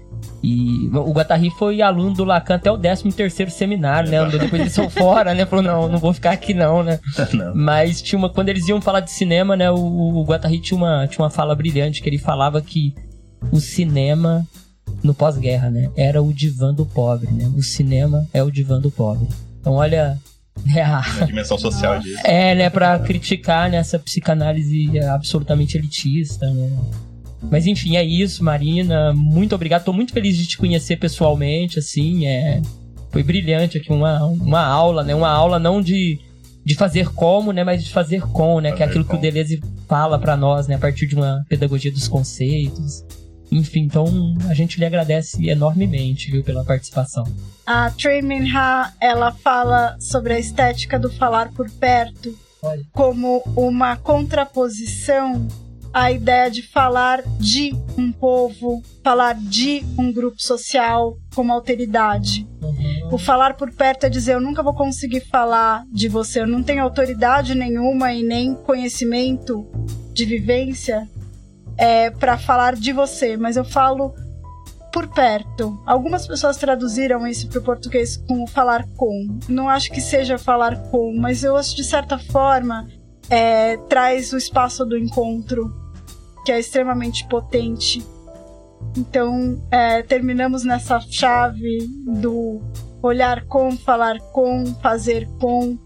E o Guattari foi aluno do Lacan até o 13 terceiro seminário, né? Andou [laughs] depois ele saiu fora, né? Falou, não, não vou ficar aqui não, né? [laughs] não. Mas tinha uma, quando eles iam falar de cinema, né? O, o Guattari tinha uma, tinha uma fala brilhante que ele falava que o cinema no pós-guerra, né? Era o divã do pobre, né? O cinema é o divã do pobre. Então, olha, [laughs] é, a- A dimensão social disso. é né, para criticar né, essa psicanálise absolutamente elitista, né? Mas enfim, é isso, Marina. Muito obrigado. Tô muito feliz de te conhecer pessoalmente, assim, é foi brilhante aqui uma, uma aula, né? Uma aula não de, de fazer como, né, mas de fazer com, né, que é Fazer aquilo que com. o Deleuze fala para nós, né, a partir de uma pedagogia dos conceitos. Enfim, então a gente lhe agradece enormemente, viu, pela participação. A Trey Minha, ela fala sobre a estética do falar por perto Olha. como uma contraposição à ideia de falar de um povo, falar de um grupo social como alteridade. O falar por perto é dizer eu nunca vou conseguir falar de você, eu não tenho autoridade nenhuma e nem conhecimento de vivência é, para falar de você, mas eu falo por perto. Algumas pessoas traduziram isso para o português como falar com. Não acho que seja falar com, mas eu acho de certa forma é, traz o espaço do encontro, que é extremamente potente. Então, é, terminamos nessa chave do olhar com, falar com, fazer com,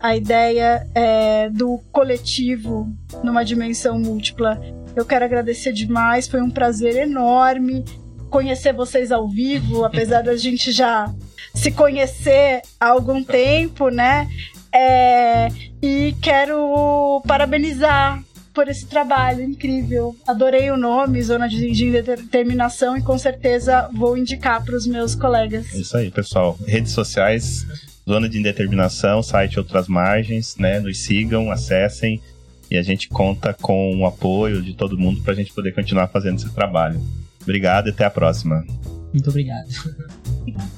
a ideia é, do coletivo numa dimensão múltipla. Eu quero agradecer demais, foi um prazer enorme conhecer vocês ao vivo, apesar da gente já se conhecer há algum tempo, né? É, e quero parabenizar por esse trabalho incrível. Adorei o nome, Zona de de Determinação, e com certeza vou indicar para os meus colegas. É isso aí, pessoal. Redes sociais, Zona de Indeterminação, site Outras Margens, né? Nos sigam, acessem e a gente conta com o apoio de todo mundo para a gente poder continuar fazendo esse trabalho. Obrigado e até a próxima. Muito obrigado. [laughs]